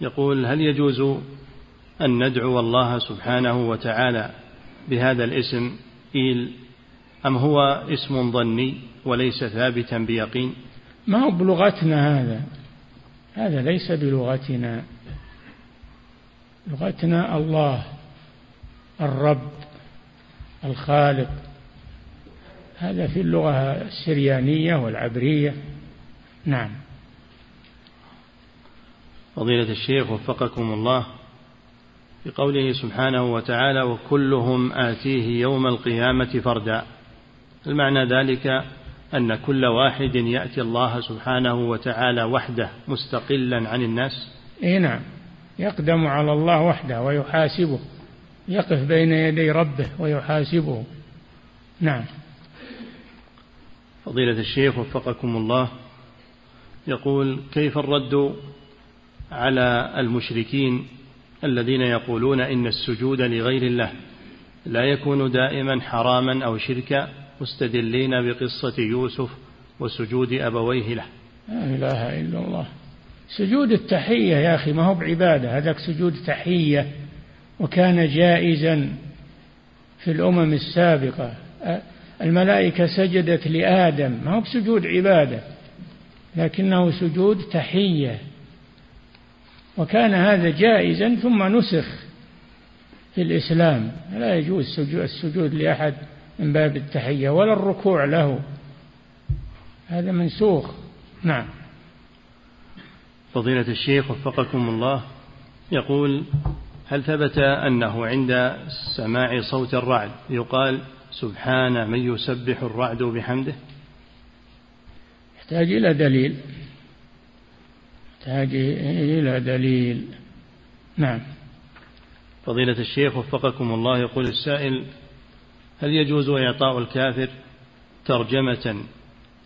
يقول هل يجوز أن ندعو الله سبحانه وتعالى بهذا الاسم إيل؟ أم هو اسم ظني وليس ثابتا بيقين؟ ما هو بلغتنا هذا؟ هذا ليس بلغتنا. لغتنا الله الرب الخالق. هذا في اللغة السريانية والعبرية. نعم. فضيلة الشيخ وفقكم الله بقوله سبحانه وتعالى وكلهم آتيه يوم القيامة فردا المعنى ذلك أن كل واحد يأتي الله سبحانه وتعالى وحده مستقلا عن الناس؟ إيه نعم. يقدم على الله وحده ويحاسبه يقف بين يدي ربه ويحاسبه. نعم. فضيلة الشيخ وفقكم الله يقول كيف الرد على المشركين الذين يقولون إن السجود لغير الله لا يكون دائما حراما أو شركا مستدلين بقصة يوسف وسجود أبويه له؟ لا إله إلا الله. سجود التحية يا أخي ما هو بعبادة هذاك سجود تحية وكان جائزا في الأمم السابقة. الملائكة سجدت لآدم ما هو بسجود عبادة لكنه سجود تحية. وكان هذا جائزا ثم نسخ في الإسلام. لا يجوز السجود لأحد من باب التحية ولا الركوع له. هذا منسوخ. نعم. فضيلة الشيخ وفقكم الله يقول هل ثبت أنه عند سماع صوت الرعد يقال سبحان من يسبح الرعد بحمده؟ يحتاج إلى دليل. يحتاج إلى دليل. نعم. فضيلة الشيخ وفقكم الله يقول السائل هل يجوز إعطاء الكافر ترجمة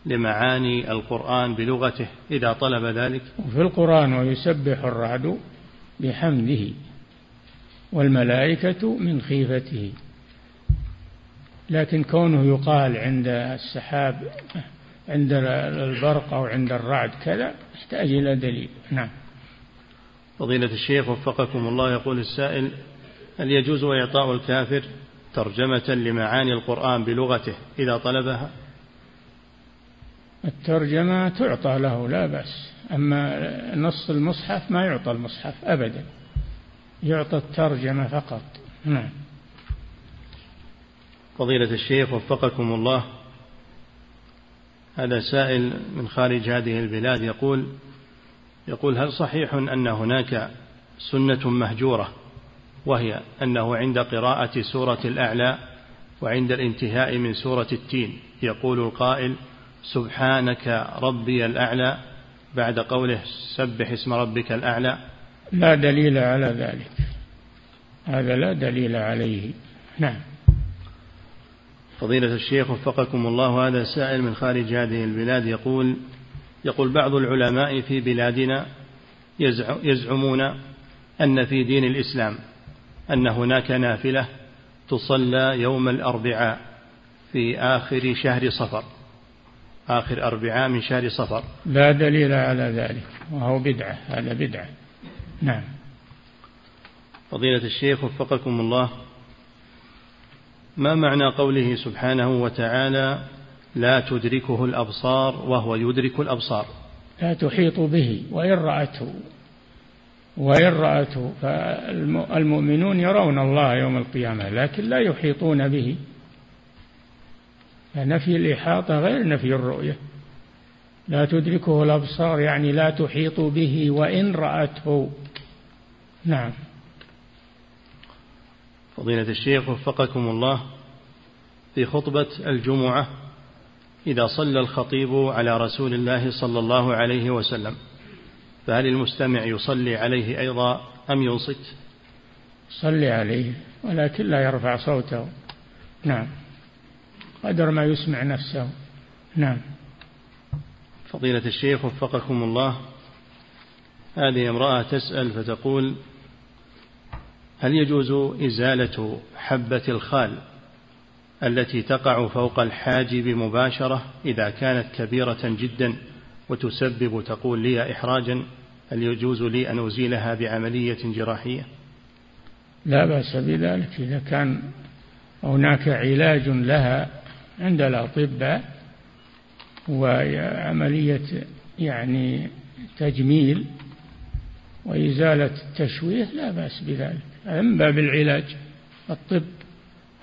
لمعاني القرآن بلغته إذا طلب ذلك. في القرآن ويسبح الرعد بحمده والملائكة من خيفته. لكن كونه يقال عند السحاب عند البرق أو عند الرعد كذا يحتاج إلى دليل. نعم. فضيلة الشيخ وفقكم الله يقول السائل هل يجوز إعطاء الكافر ترجمة لمعاني القرآن بلغته إذا طلبها؟ الترجمة تعطى له لا بأس. أما نص المصحف ما يعطى المصحف أبدا. يعطى الترجمة فقط. نعم. فضيلة الشيخ وفقكم الله. هذا سائل من خارج هذه البلاد يقول يقول هل صحيح أن هناك سنة مهجورة وهي أنه عند قراءة سورة الأعلى وعند الانتهاء من سورة التين؟ يقول القائل سبحانك ربي الأعلى بعد قوله سبح اسم ربك الأعلى. لا دليل على ذلك. هذا لا دليل عليه. نعم. فضيلة الشيخ وفقكم الله هذا سائل من خارج هذه البلاد يقول يقول بعض العلماء في بلادنا يزعمون أن في دين الإسلام أن هناك نافلة تصلى يوم الأربعاء في آخر شهر صفر. آخر أربعاء من شهر صفر. لا دليل على ذلك وهو بدعة هذا بدعة. نعم. فضيلة الشيخ وفقكم الله ما معنى قوله سبحانه وتعالى لا تدركه الأبصار وهو يدرك الأبصار؟ لا تحيط به وإن رأته وإن رأته فالمؤمنون يرون الله يوم القيامة لكن لا يحيطون به. فنفي الإحاطة غير نفي الرؤية. لا تدركه الأبصار يعني لا تحيط به وإن رأته. نعم. فضيلة الشيخ وفقكم الله في خطبة الجمعة إذا صلى الخطيب على رسول الله صلى الله عليه وسلم فهل المستمع يصلي عليه أيضا أم ينصت؟ صلي عليه ولكن لا يرفع صوته. نعم. قدر ما يسمع نفسه. نعم. فضيلة الشيخ وفقكم الله. هذه امرأة تسأل فتقول هل يجوز إزالة حبة الخال التي تقع فوق الحاجب مباشرة إذا كانت كبيرة جدا وتسبب تقول لي إحراجا؟ هل يجوز لي أن أزيلها بعملية جراحية؟ لا بأس بذلك. إذا كان هناك علاج لها عند الأطباء وعملية يعني تجميل وإزالة التشويه لا بأس بذلك من باب العلاج. الطب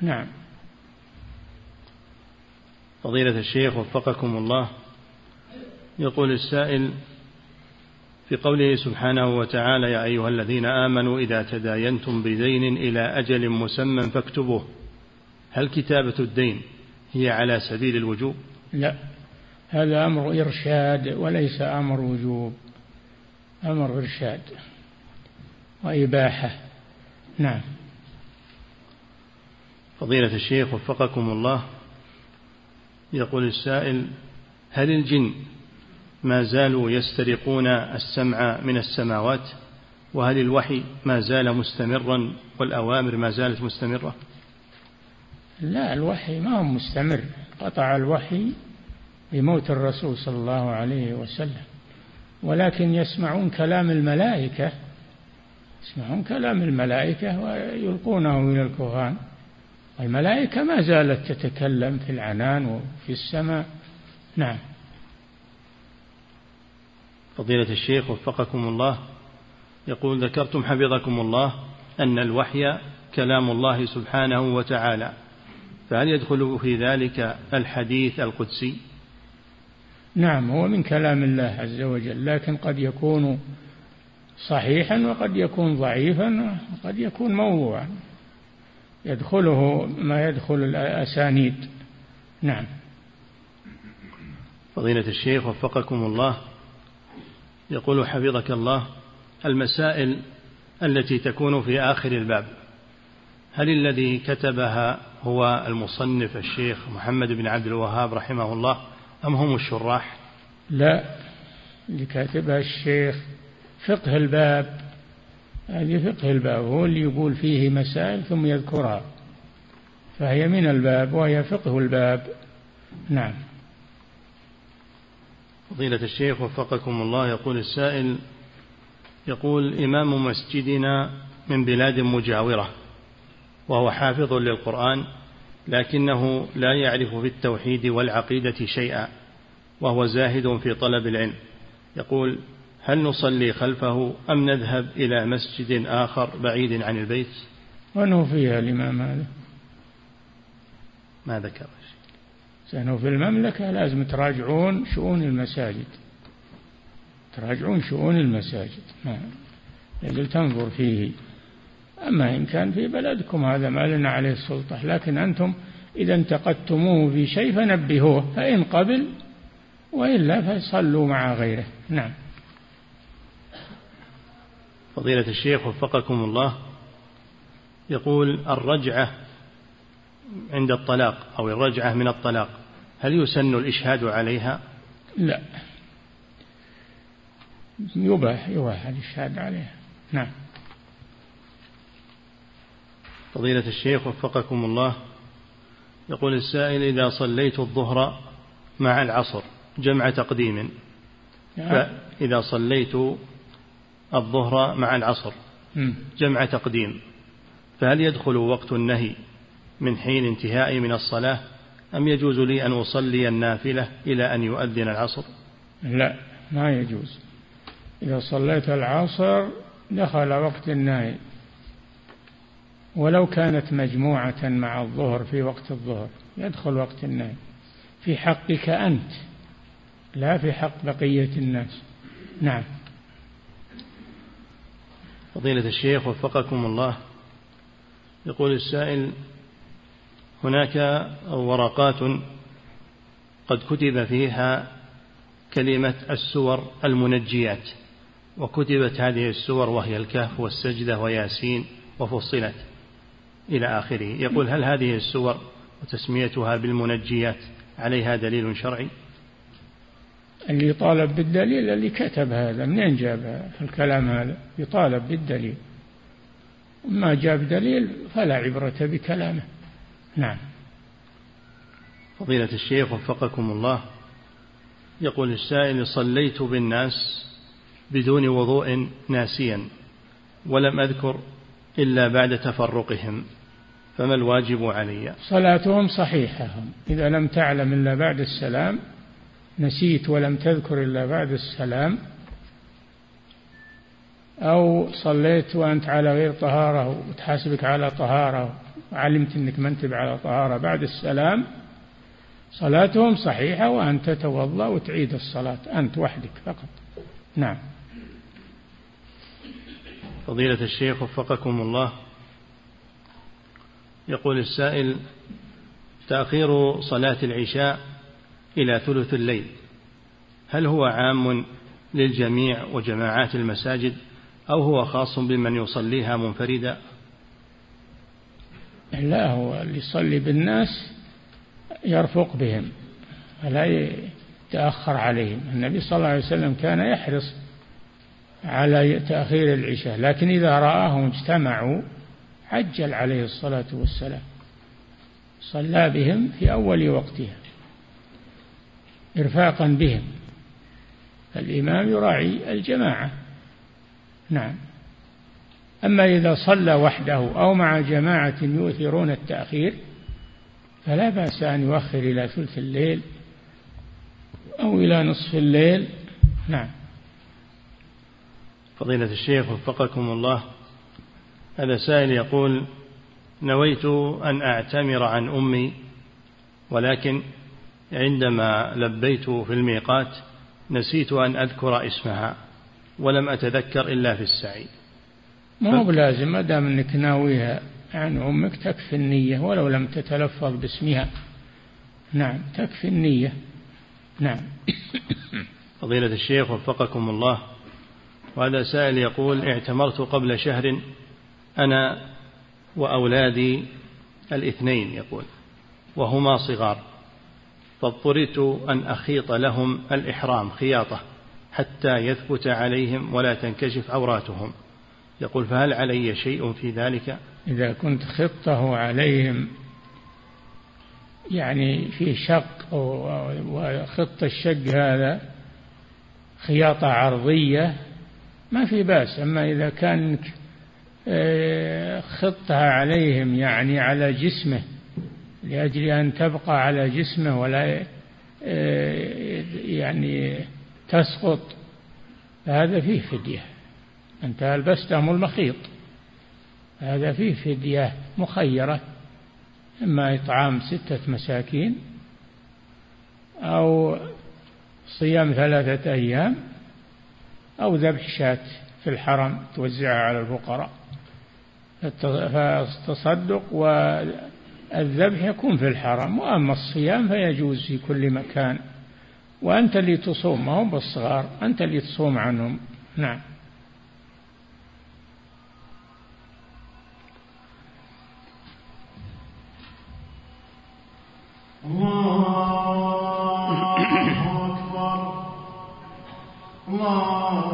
نعم. فضيلة الشيخ وفقكم الله يقول السائل في قوله سبحانه وتعالى يا أيها الذين آمنوا إذا تداينتم بدين إلى أجل مسمى فاكتبوه. هل كتابة الدين هي على سبيل الوجوب؟ لا هذا أمر إرشاد وليس أمر وجوب أمر إرشاد وإباحة. نعم. فضيلة الشيخ وفقكم الله يقول السائل هل الجن ما زالوا يسترقون السمع من السماوات؟ وهل الوحي ما زال مستمرا والأوامر ما زالت مستمرة؟ لا الوحي ما هو مستمر. قطع الوحي بموت الرسول صلى الله عليه وسلم. ولكن يسمعون كلام الملائكة يسمعون كلام الملائكة ويلقونه إلى الكهان. الملائكة ما زالت تتكلم في العنان وفي السماء. نعم. فضيلة الشيخ وفقكم الله. يقول ذكرتم حفظكم الله أن الوحي كلام الله سبحانه وتعالى. فهل يدخل في ذلك الحديث القدسي؟ نعم هو من كلام الله عز وجل لكن قد يكون صحيحا وقد يكون ضعيفا وقد يكون موضوعا. يدخله ما يدخل الأسانيد. نعم. فضيلة الشيخ وفقكم الله يقول حفظك الله المسائل التي تكون في آخر الباب هل الذي كتبها هو المصنف الشيخ محمد بن عبد الوهاب رحمه الله أم هم الشراح؟ لا اللي كاتبها الشيخ فقه الباب. هذه فقه الباب هو اللي يقول فيه مسائل ثم يذكرها. فهي من الباب وهي فقه الباب. نعم. فضيلة الشيخ وفقكم الله يقول السائل يقول إمام مسجدنا من بلاد مجاورة. وهو حافظ للقرآن لكنه لا يعرف في التوحيد والعقيدة شيئا وهو زاهد في طلب العلم. يقول هل نصلي خلفه أم نذهب إلى مسجد آخر بعيد عن البيت؟ وأنه فيها الإمام هذا. ما ذكر لأنه في المملكة لازم تراجعون شؤون المساجد. تراجعون شؤون المساجد. ما يجب تنظر فيه. أما إن كان في بلدكم هذا ما لنا عليه السلطة لكن أنتم إذا انتقدتموه في شيء فنبهوه فإن قبل وإلا فصلوا مع غيره. نعم. فضيلة الشيخ وفقكم الله يقول الرجعة عند الطلاق أو الرجعة من الطلاق هل يسن الإشهاد عليها؟ لا. يباح يباح الإشهاد عليها. نعم. فضيلة الشيخ وفقكم الله. يقول السائل إذا صليت الظهر مع العصر جمع تقديم. نعم. فإذا صليت الظهر مع العصر جمع تقديم. فهل يدخل وقت النهي من حين انتهائي من الصلاة أم يجوز لي أن أصلي النافلة إلى أن يؤذن العصر؟ لا ما يجوز. إذا صليت العصر دخل وقت النهي. ولو كانت مجموعة مع الظهر في وقت الظهر يدخل وقت النهي في حقك أنت لا في حق بقية الناس. نعم. فضيلة الشيخ وفقكم الله. يقول السائل هناك ورقات قد كتب فيها كلمة السور المنجيات وكتبت هذه السور وهي الكهف والسجدة وياسين وفصلت. إلى آخره. يقول هل هذه السور وتسميتها بالمنجيات عليها دليل شرعي؟ اللي طالب بالدليل اللي كتب هذا منين جاب في الكلام هذا؟ يطالب بالدليل. ما جاب دليل فلا عبرة بكلامه. نعم. فضيلة الشيخ وفقكم الله يقول السائل صليت بالناس بدون وضوء ناسيا ولم أذكر إلا بعد تفرقهم فما الواجب علي؟ صلاتهم صحيحة. إذا لم تعلم إلا بعد السلام نسيت ولم تذكر إلا بعد السلام أو صليت وأنت على غير طهارة وتحاسبك على طهارة وعلمت أنك ما أنت على طهارة بعد السلام صلاتهم صحيحة وأنت تتوضأ وتعيد الصلاة أنت وحدك فقط. نعم. فضيلة الشيخ وفقكم الله. يقول السائل تأخير صلاة العشاء إلى ثلث الليل هل هو عام للجميع وجماعات المساجد أو هو خاص بمن يصليها منفردا؟ لا هو اللي يصلي بالناس يرفق بهم فلا يتأخر عليهم. النبي صلى الله عليه وسلم كان يحرص على تأخير العشاء لكن إذا رآهم اجتمعوا عجل عليه الصلاة والسلام. صلى بهم في أول وقتها إرفاقا بهم. الإمام يراعي الجماعة. نعم. أما إذا صلى وحده أو مع جماعة يؤثرون التأخير فلا بأس أن يؤخر إلى ثلث الليل أو إلى نصف الليل. نعم. فضيلة الشيخ وفقكم الله. هذا سائل يقول نويت أن أعتمر عن أمي ولكن عندما لبيت في الميقات نسيت أن أذكر اسمها ولم أتذكر إلا في السعي. ما هو بلازم ما دام أنك ناويها عن أمك تكفي النية ولو لم تتلفظ باسمها. نعم تكفي النية. نعم. فضيلة الشيخ وفقكم الله. وهذا سائل يقول اعتمرت قبل شهر أنا وأولادي الاثنين يقول وهما صغار فاضطررت أن أخيط لهم الإحرام خياطة حتى يثبت عليهم ولا تنكشف عوراتهم. يقول فهل علي شيء في ذلك؟ إذا كنت خطه عليهم يعني في شق وخط الشق هذا خياطة عرضية ما في بأس. أما إذا كان آه، خطها عليهم يعني على جسمه لأجل أن تبقى على جسمه ولا آه، يعني تسقط فهذا فيه فدية. أنت ألبستهم المخيط هذا فيه فدية مخيرة. إما إطعام ستة مساكين أو صيام ثلاثة أيام أو ذبح شاة في الحرم توزعها على الفقراء. فالتصدق والذبح يكون في الحرم وأما الصيام فيجوز في كل مكان. وأنت اللي تصوم ما هم بالصغار أنت اللي تصوم عنهم. نعم. الله أكبر. الله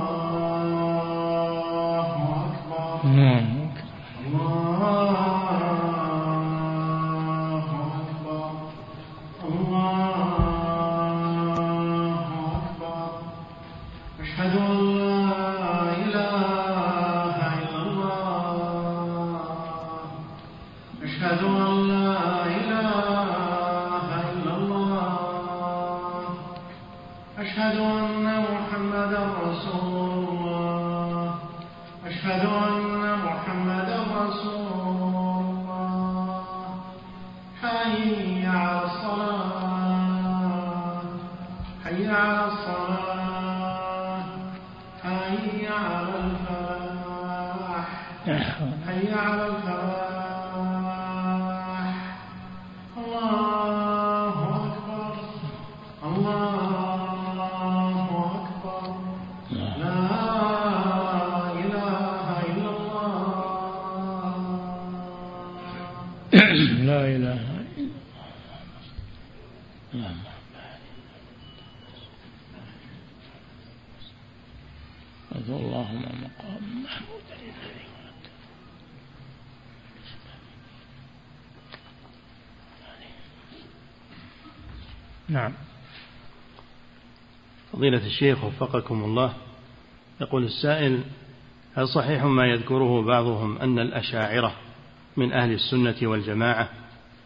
فضيلة الشيخ وفقكم الله يقول السائل هل صحيح ما يذكره بعضهم أن الأشاعرة من أهل السنة والجماعة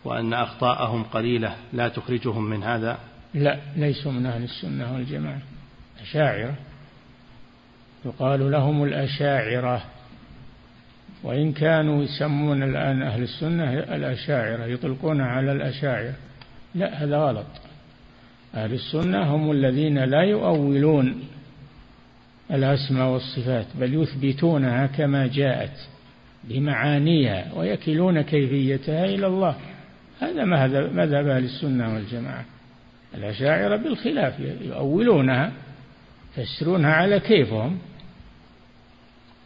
وأن أخطاءهم قليلة لا تخرجهم من هذا؟ لا ليسوا من أهل السنة والجماعة. أشاعرة. يقال لهم الأشاعرة. وإن كانوا يسمون الآن أهل السنة الأشاعرة يطلقون على الأشاعرة. لا هذا غلط. أهل السنة هم الذين لا يؤولون الأسماء والصفات بل يثبتونها كما جاءت بمعانيها ويكلون كيفيتها إلى الله. هذا مذهب أهل السنة والجماعة. الأشاعرة بالخلاف يؤولونها يفسرونها على كيفهم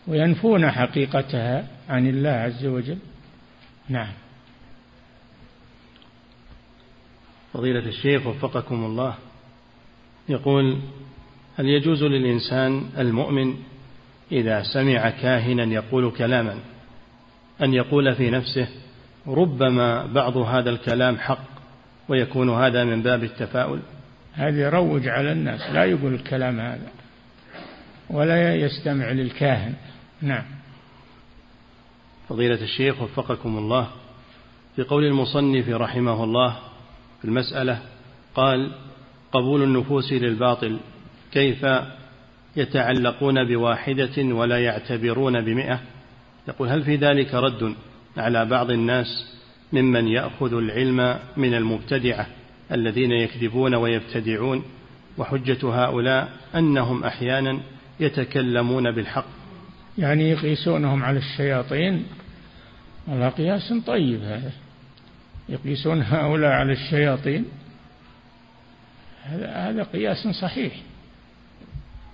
وينفون حقيقتها عن الله عز وجل. نعم. فضيلة الشيخ وفقكم الله. يقول هل يجوز للإنسان المؤمن إذا سمع كاهنا يقول كلاما أن يقول في نفسه ربما بعض هذا الكلام حق ويكون هذا من باب التفاؤل؟ هذا يروج على الناس لا يقول الكلام هذا ولا يستمع للكاهن. نعم. فضيلة الشيخ وفقكم الله في قول المصنف رحمه الله في المسألة قال قبول النفوس للباطل كيف يتعلقون بواحدة ولا يعتبرون بمئة؟ يقول هل في ذلك رد على بعض الناس ممن يأخذ العلم من المبتدعة الذين يكذبون ويبتدعون؟ وحجة هؤلاء أنهم أحيانا يتكلمون بالحق. يعني يقيسونهم على الشياطين؟ على قياس طيب هذا. يقيسون هؤلاء على الشياطين. هذا هذا قياس صحيح.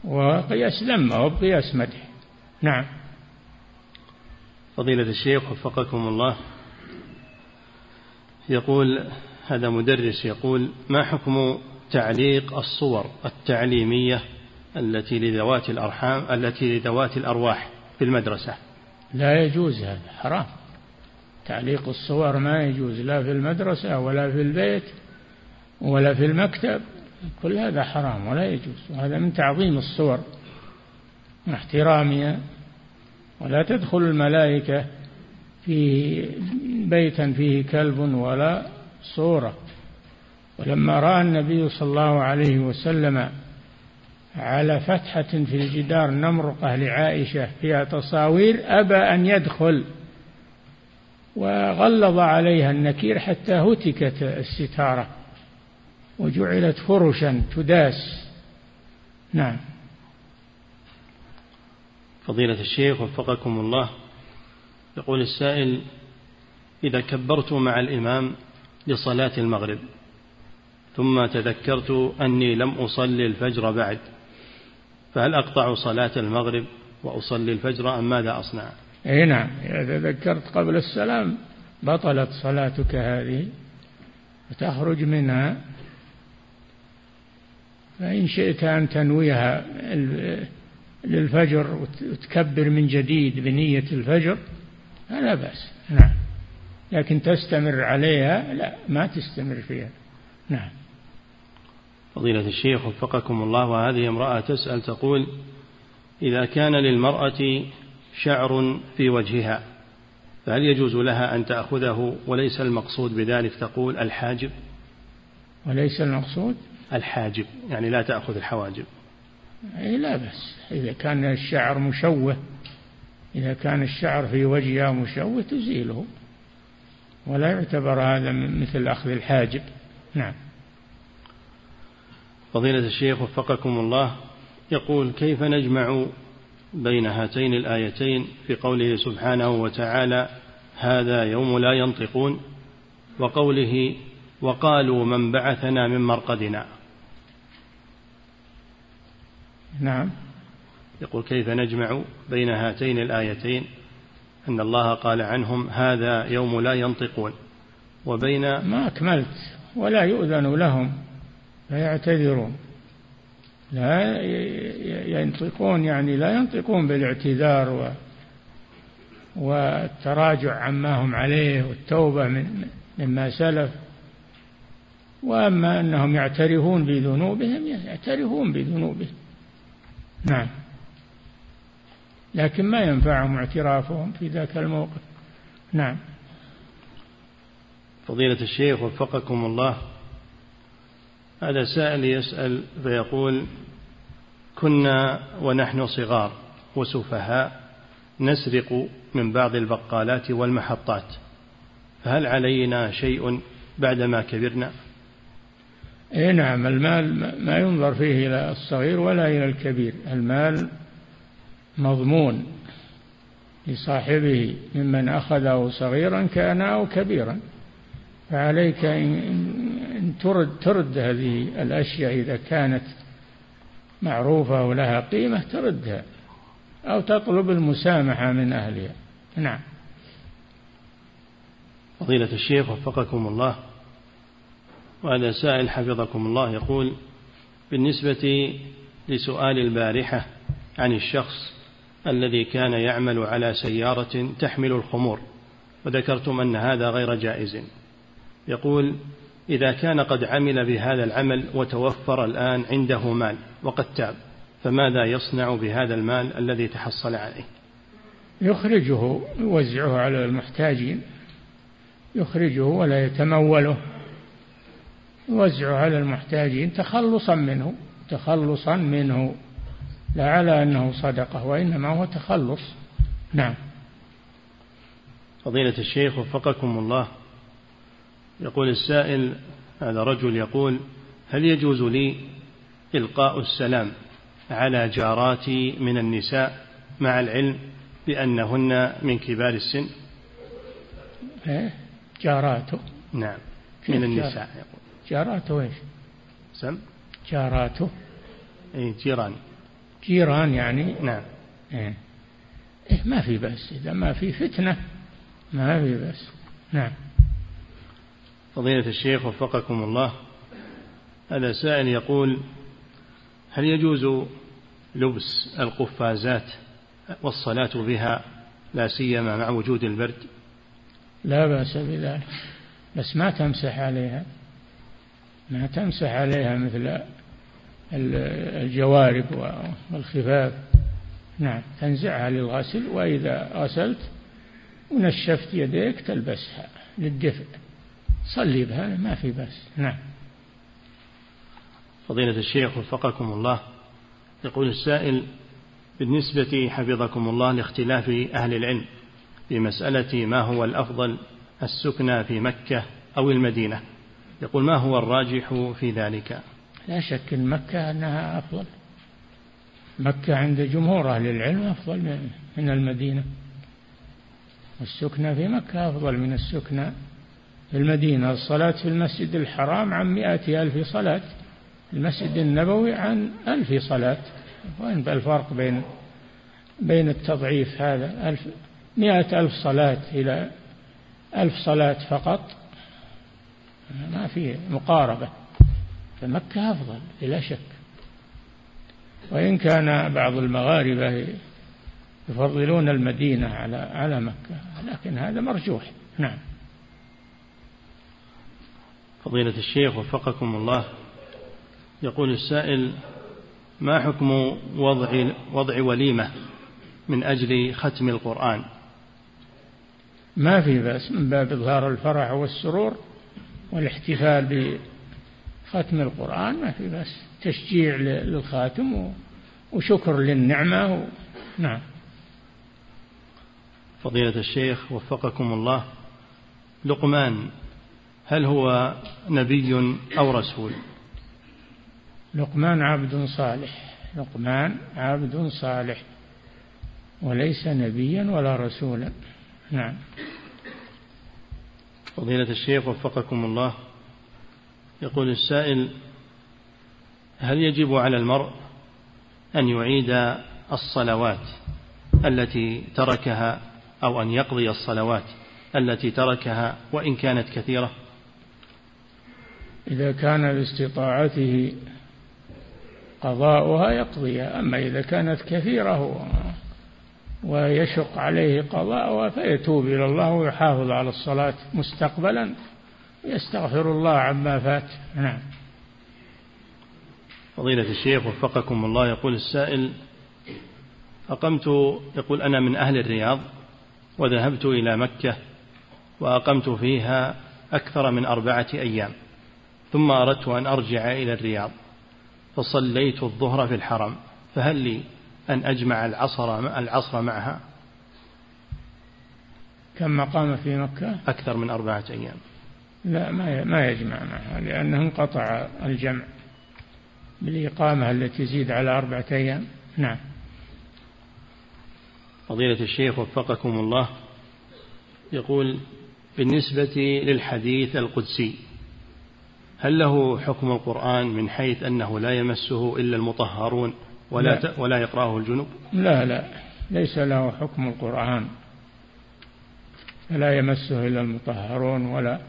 وقياس لمة وبقياس مدح. نعم. فضيلة الشيخ وفقكم الله. يقول هذا مدرس يقول ما حكم تعليق الصور التعليمية التي لذوات الأرحام التي لذوات الأرواح في المدرسة؟ لا يجوز هذا حرام. تعليق الصور ما يجوز لا في المدرسة ولا في البيت ولا في المكتب. كل هذا حرام ولا يجوز. وهذا من تعظيم الصور. واحترامها ولا تدخل الملائكة في بيتا فيه كلب ولا صورة. ولما رأى النبي صلى الله عليه وسلم على فتحة في الجدار نمرقة لعائشة فيها تصاوير أبى أن يدخل. وغلظ عليها النكير حتى هتكت الستارة وجعلت فرشا تداس. نعم. فضيلة الشيخ وفقكم الله. يقول السائل إذا كبرت مع الإمام لصلاة المغرب ثم تذكرت أني لم أصلي الفجر بعد فهل أقطع صلاة المغرب وأصلي الفجر أم ماذا أصنع؟ أي نعم إذا تذكرت قبل السلام بطلت صلاتك هذه وتخرج منها فإن شئت أن تنويها للفجر وتكبر من جديد بنية الفجر فلا بأس. نعم. لكن تستمر عليها لا ما تستمر فيها. نعم. فضيلة الشيخ وفقكم الله وهذه امرأة تسأل تقول إذا كان للمرأة شعر في وجهها فهل يجوز لها أن تأخذه وليس المقصود بذلك تقول الحاجب؟ وليس المقصود؟ الحاجب يعني لا تأخذ الحواجب. أي لا بس إذا كان الشعر مشوه إذا كان الشعر في وجهها مشوه تزيله ولا يعتبر هذا مثل أخذ الحاجب. نعم. فضيلة الشيخ وفقكم الله يقول كيف نجمع بين هاتين الآيتين في قوله سبحانه وتعالى هذا يوم لا ينطقون وقوله وقالوا من بعثنا من مرقدنا نعم. يقول كيف نجمع بين هاتين الآيتين أن الله قال عنهم هذا يوم لا ينطقون وبين ما أكملت ولا يؤذن لهم فيعتذرون لا ينطقون يعني لا ينطقون بالاعتذار و والتراجع عما هم عليه والتوبة من مما سلف. وأما أنهم يعترفون بذنوبهم يعترفون بذنوبهم. نعم. لكن ما ينفعهم اعترافهم في ذاك الموقف. نعم. فضيلة الشيخ وفقكم الله. هذا سائل يسأل فيقول كنا ونحن صغار وسفهاء نسرق من بعض البقالات والمحطات فهل علينا شيء بعدما كبرنا؟ اي نعم المال ما ينظر فيه إلى الصغير ولا إلى الكبير. المال مضمون لصاحبه ممن أخذه صغيرا كان أو كبيرا. فعليك إن ترد ترد هذه الأشياء إذا كانت معروفة ولها قيمة تردها أو تطلب المسامحة من أهلها. نعم. فضيلة الشيخ وفقكم الله. وهذا سائل حفظكم الله يقول بالنسبة لسؤال البارحة عن الشخص الذي كان يعمل على سيارة تحمل الخمور وذكرتم أن هذا غير جائز. يقول إذا كان قد عمل بهذا العمل وتوفر الآن عنده مال وقد تاب فماذا يصنع بهذا المال الذي تحصل عليه؟ يخرجه يوزعه على المحتاجين يخرجه ولا يتموله يوزع على المحتاجين تخلصا منه تخلصا منه لا على أنه صدقة وإنما هو تخلص. نعم. فضيلة الشيخ وفقكم الله يقول السائل هذا رجل يقول هل يجوز لي إلقاء السلام على جاراتي من النساء مع العلم بأنهن من كبار السن؟ إيه؟ جاراته. نعم من النساء يقول. جاراته إيش؟ سم؟ جاراته. إي جيران. جيران يعني؟ نعم. إيه. إيه ما في بأس إذا ما في فتنة ما في بأس. نعم. فضيلة الشيخ وفقكم الله. هذا سائل يقول هل يجوز لبس القفازات والصلاة بها لا سيما مع وجود البرد؟ لا بأس بذلك بس ما تمسح عليها ما تمسح عليها مثل الجوارب والخفاف. نعم تنزعها للغسل وإذا غسلت ونشفت يديك تلبسها للدفء. صلي بها ما في بس نعم. فضيلة الشيخ وفقكم الله يقول السائل بالنسبة حفظكم الله لاختلاف أهل العلم في مسألة ما هو الأفضل السكنى في مكة أو المدينة؟ يقول ما هو الراجح في ذلك؟ لا شك أن مكة أنها أفضل. مكة عند جمهور أهل العلم أفضل من المدينة. والسكنى في مكة أفضل من السكنى في المدينة الصلاة في المسجد الحرام عن مئة ألف صلاة المسجد النبوي عن ألف صلاة. وين الفرق بين بين التضعيف هذا؟ ألف مئة ألف صلاة إلى ألف صلاة فقط؟ ما في مقاربة. فمكة أفضل بلا شك. وإن كان بعض المغاربة يفضلون المدينة على على مكة لكن هذا مرجوح. نعم. فضيلة الشيخ وفقكم الله. يقول السائل ما حكم وضع وضع وليمة من أجل ختم القرآن؟ ما في بأس من باب إظهار الفرح والسرور والاحتفال بختم القرآن ما في بأس. تشجيع للخاتم وشكر للنعمة و... نعم. فضيلة الشيخ وفقكم الله لقمان هل هو نبي أو رسول؟ لقمان عبد صالح. لقمان عبد صالح. وليس نبيا ولا رسولا. نعم. فضيلة الشيخ وفقكم الله. يقول السائل هل يجب على المرء أن يعيد الصلوات التي تركها أو أن يقضي الصلوات التي تركها وإن كانت كثيرة؟ إذا كان باستطاعته قضاؤها يقضيها أما إذا كانت كثيرة ويشق عليه قضاؤها فيتوب إلى الله ويحافظ على الصلاة مستقبلا. ويستغفر الله عما فات. نعم. فضيلة الشيخ وفقكم الله يقول السائل أقمت يقول أنا من أهل الرياض وذهبت إلى مكة وأقمت فيها أكثر من أربعة أيام. ثم أردت أن أرجع إلى الرياض فصليت الظهر في الحرم فهل لي أن أجمع العصر العصر معها؟ كم مقام في مكة؟ أكثر من أربعة أيام. لا ما ما يجمع معها لأنه انقطع الجمع. بالإقامة التي تزيد على أربعة أيام. نعم. فضيلة الشيخ وفقكم الله يقول بالنسبة للحديث القدسي هل له حكم القرآن من حيث أنه لا يمسه إلا المطهرون ولا لا. ولا يقرأه الجنوب؟ لا لا. ليس له حكم القرآن. فلا يمسه إلا المطهرون ولا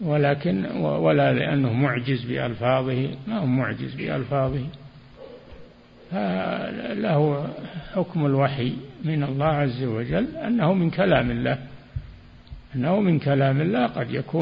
ولكن ولا لأنه معجز بألفاظه. ما هو معجز بألفاظه؟ له حكم الوحي من الله عز وجل أنه من كلام الله. أنه من كلام الله قد يكون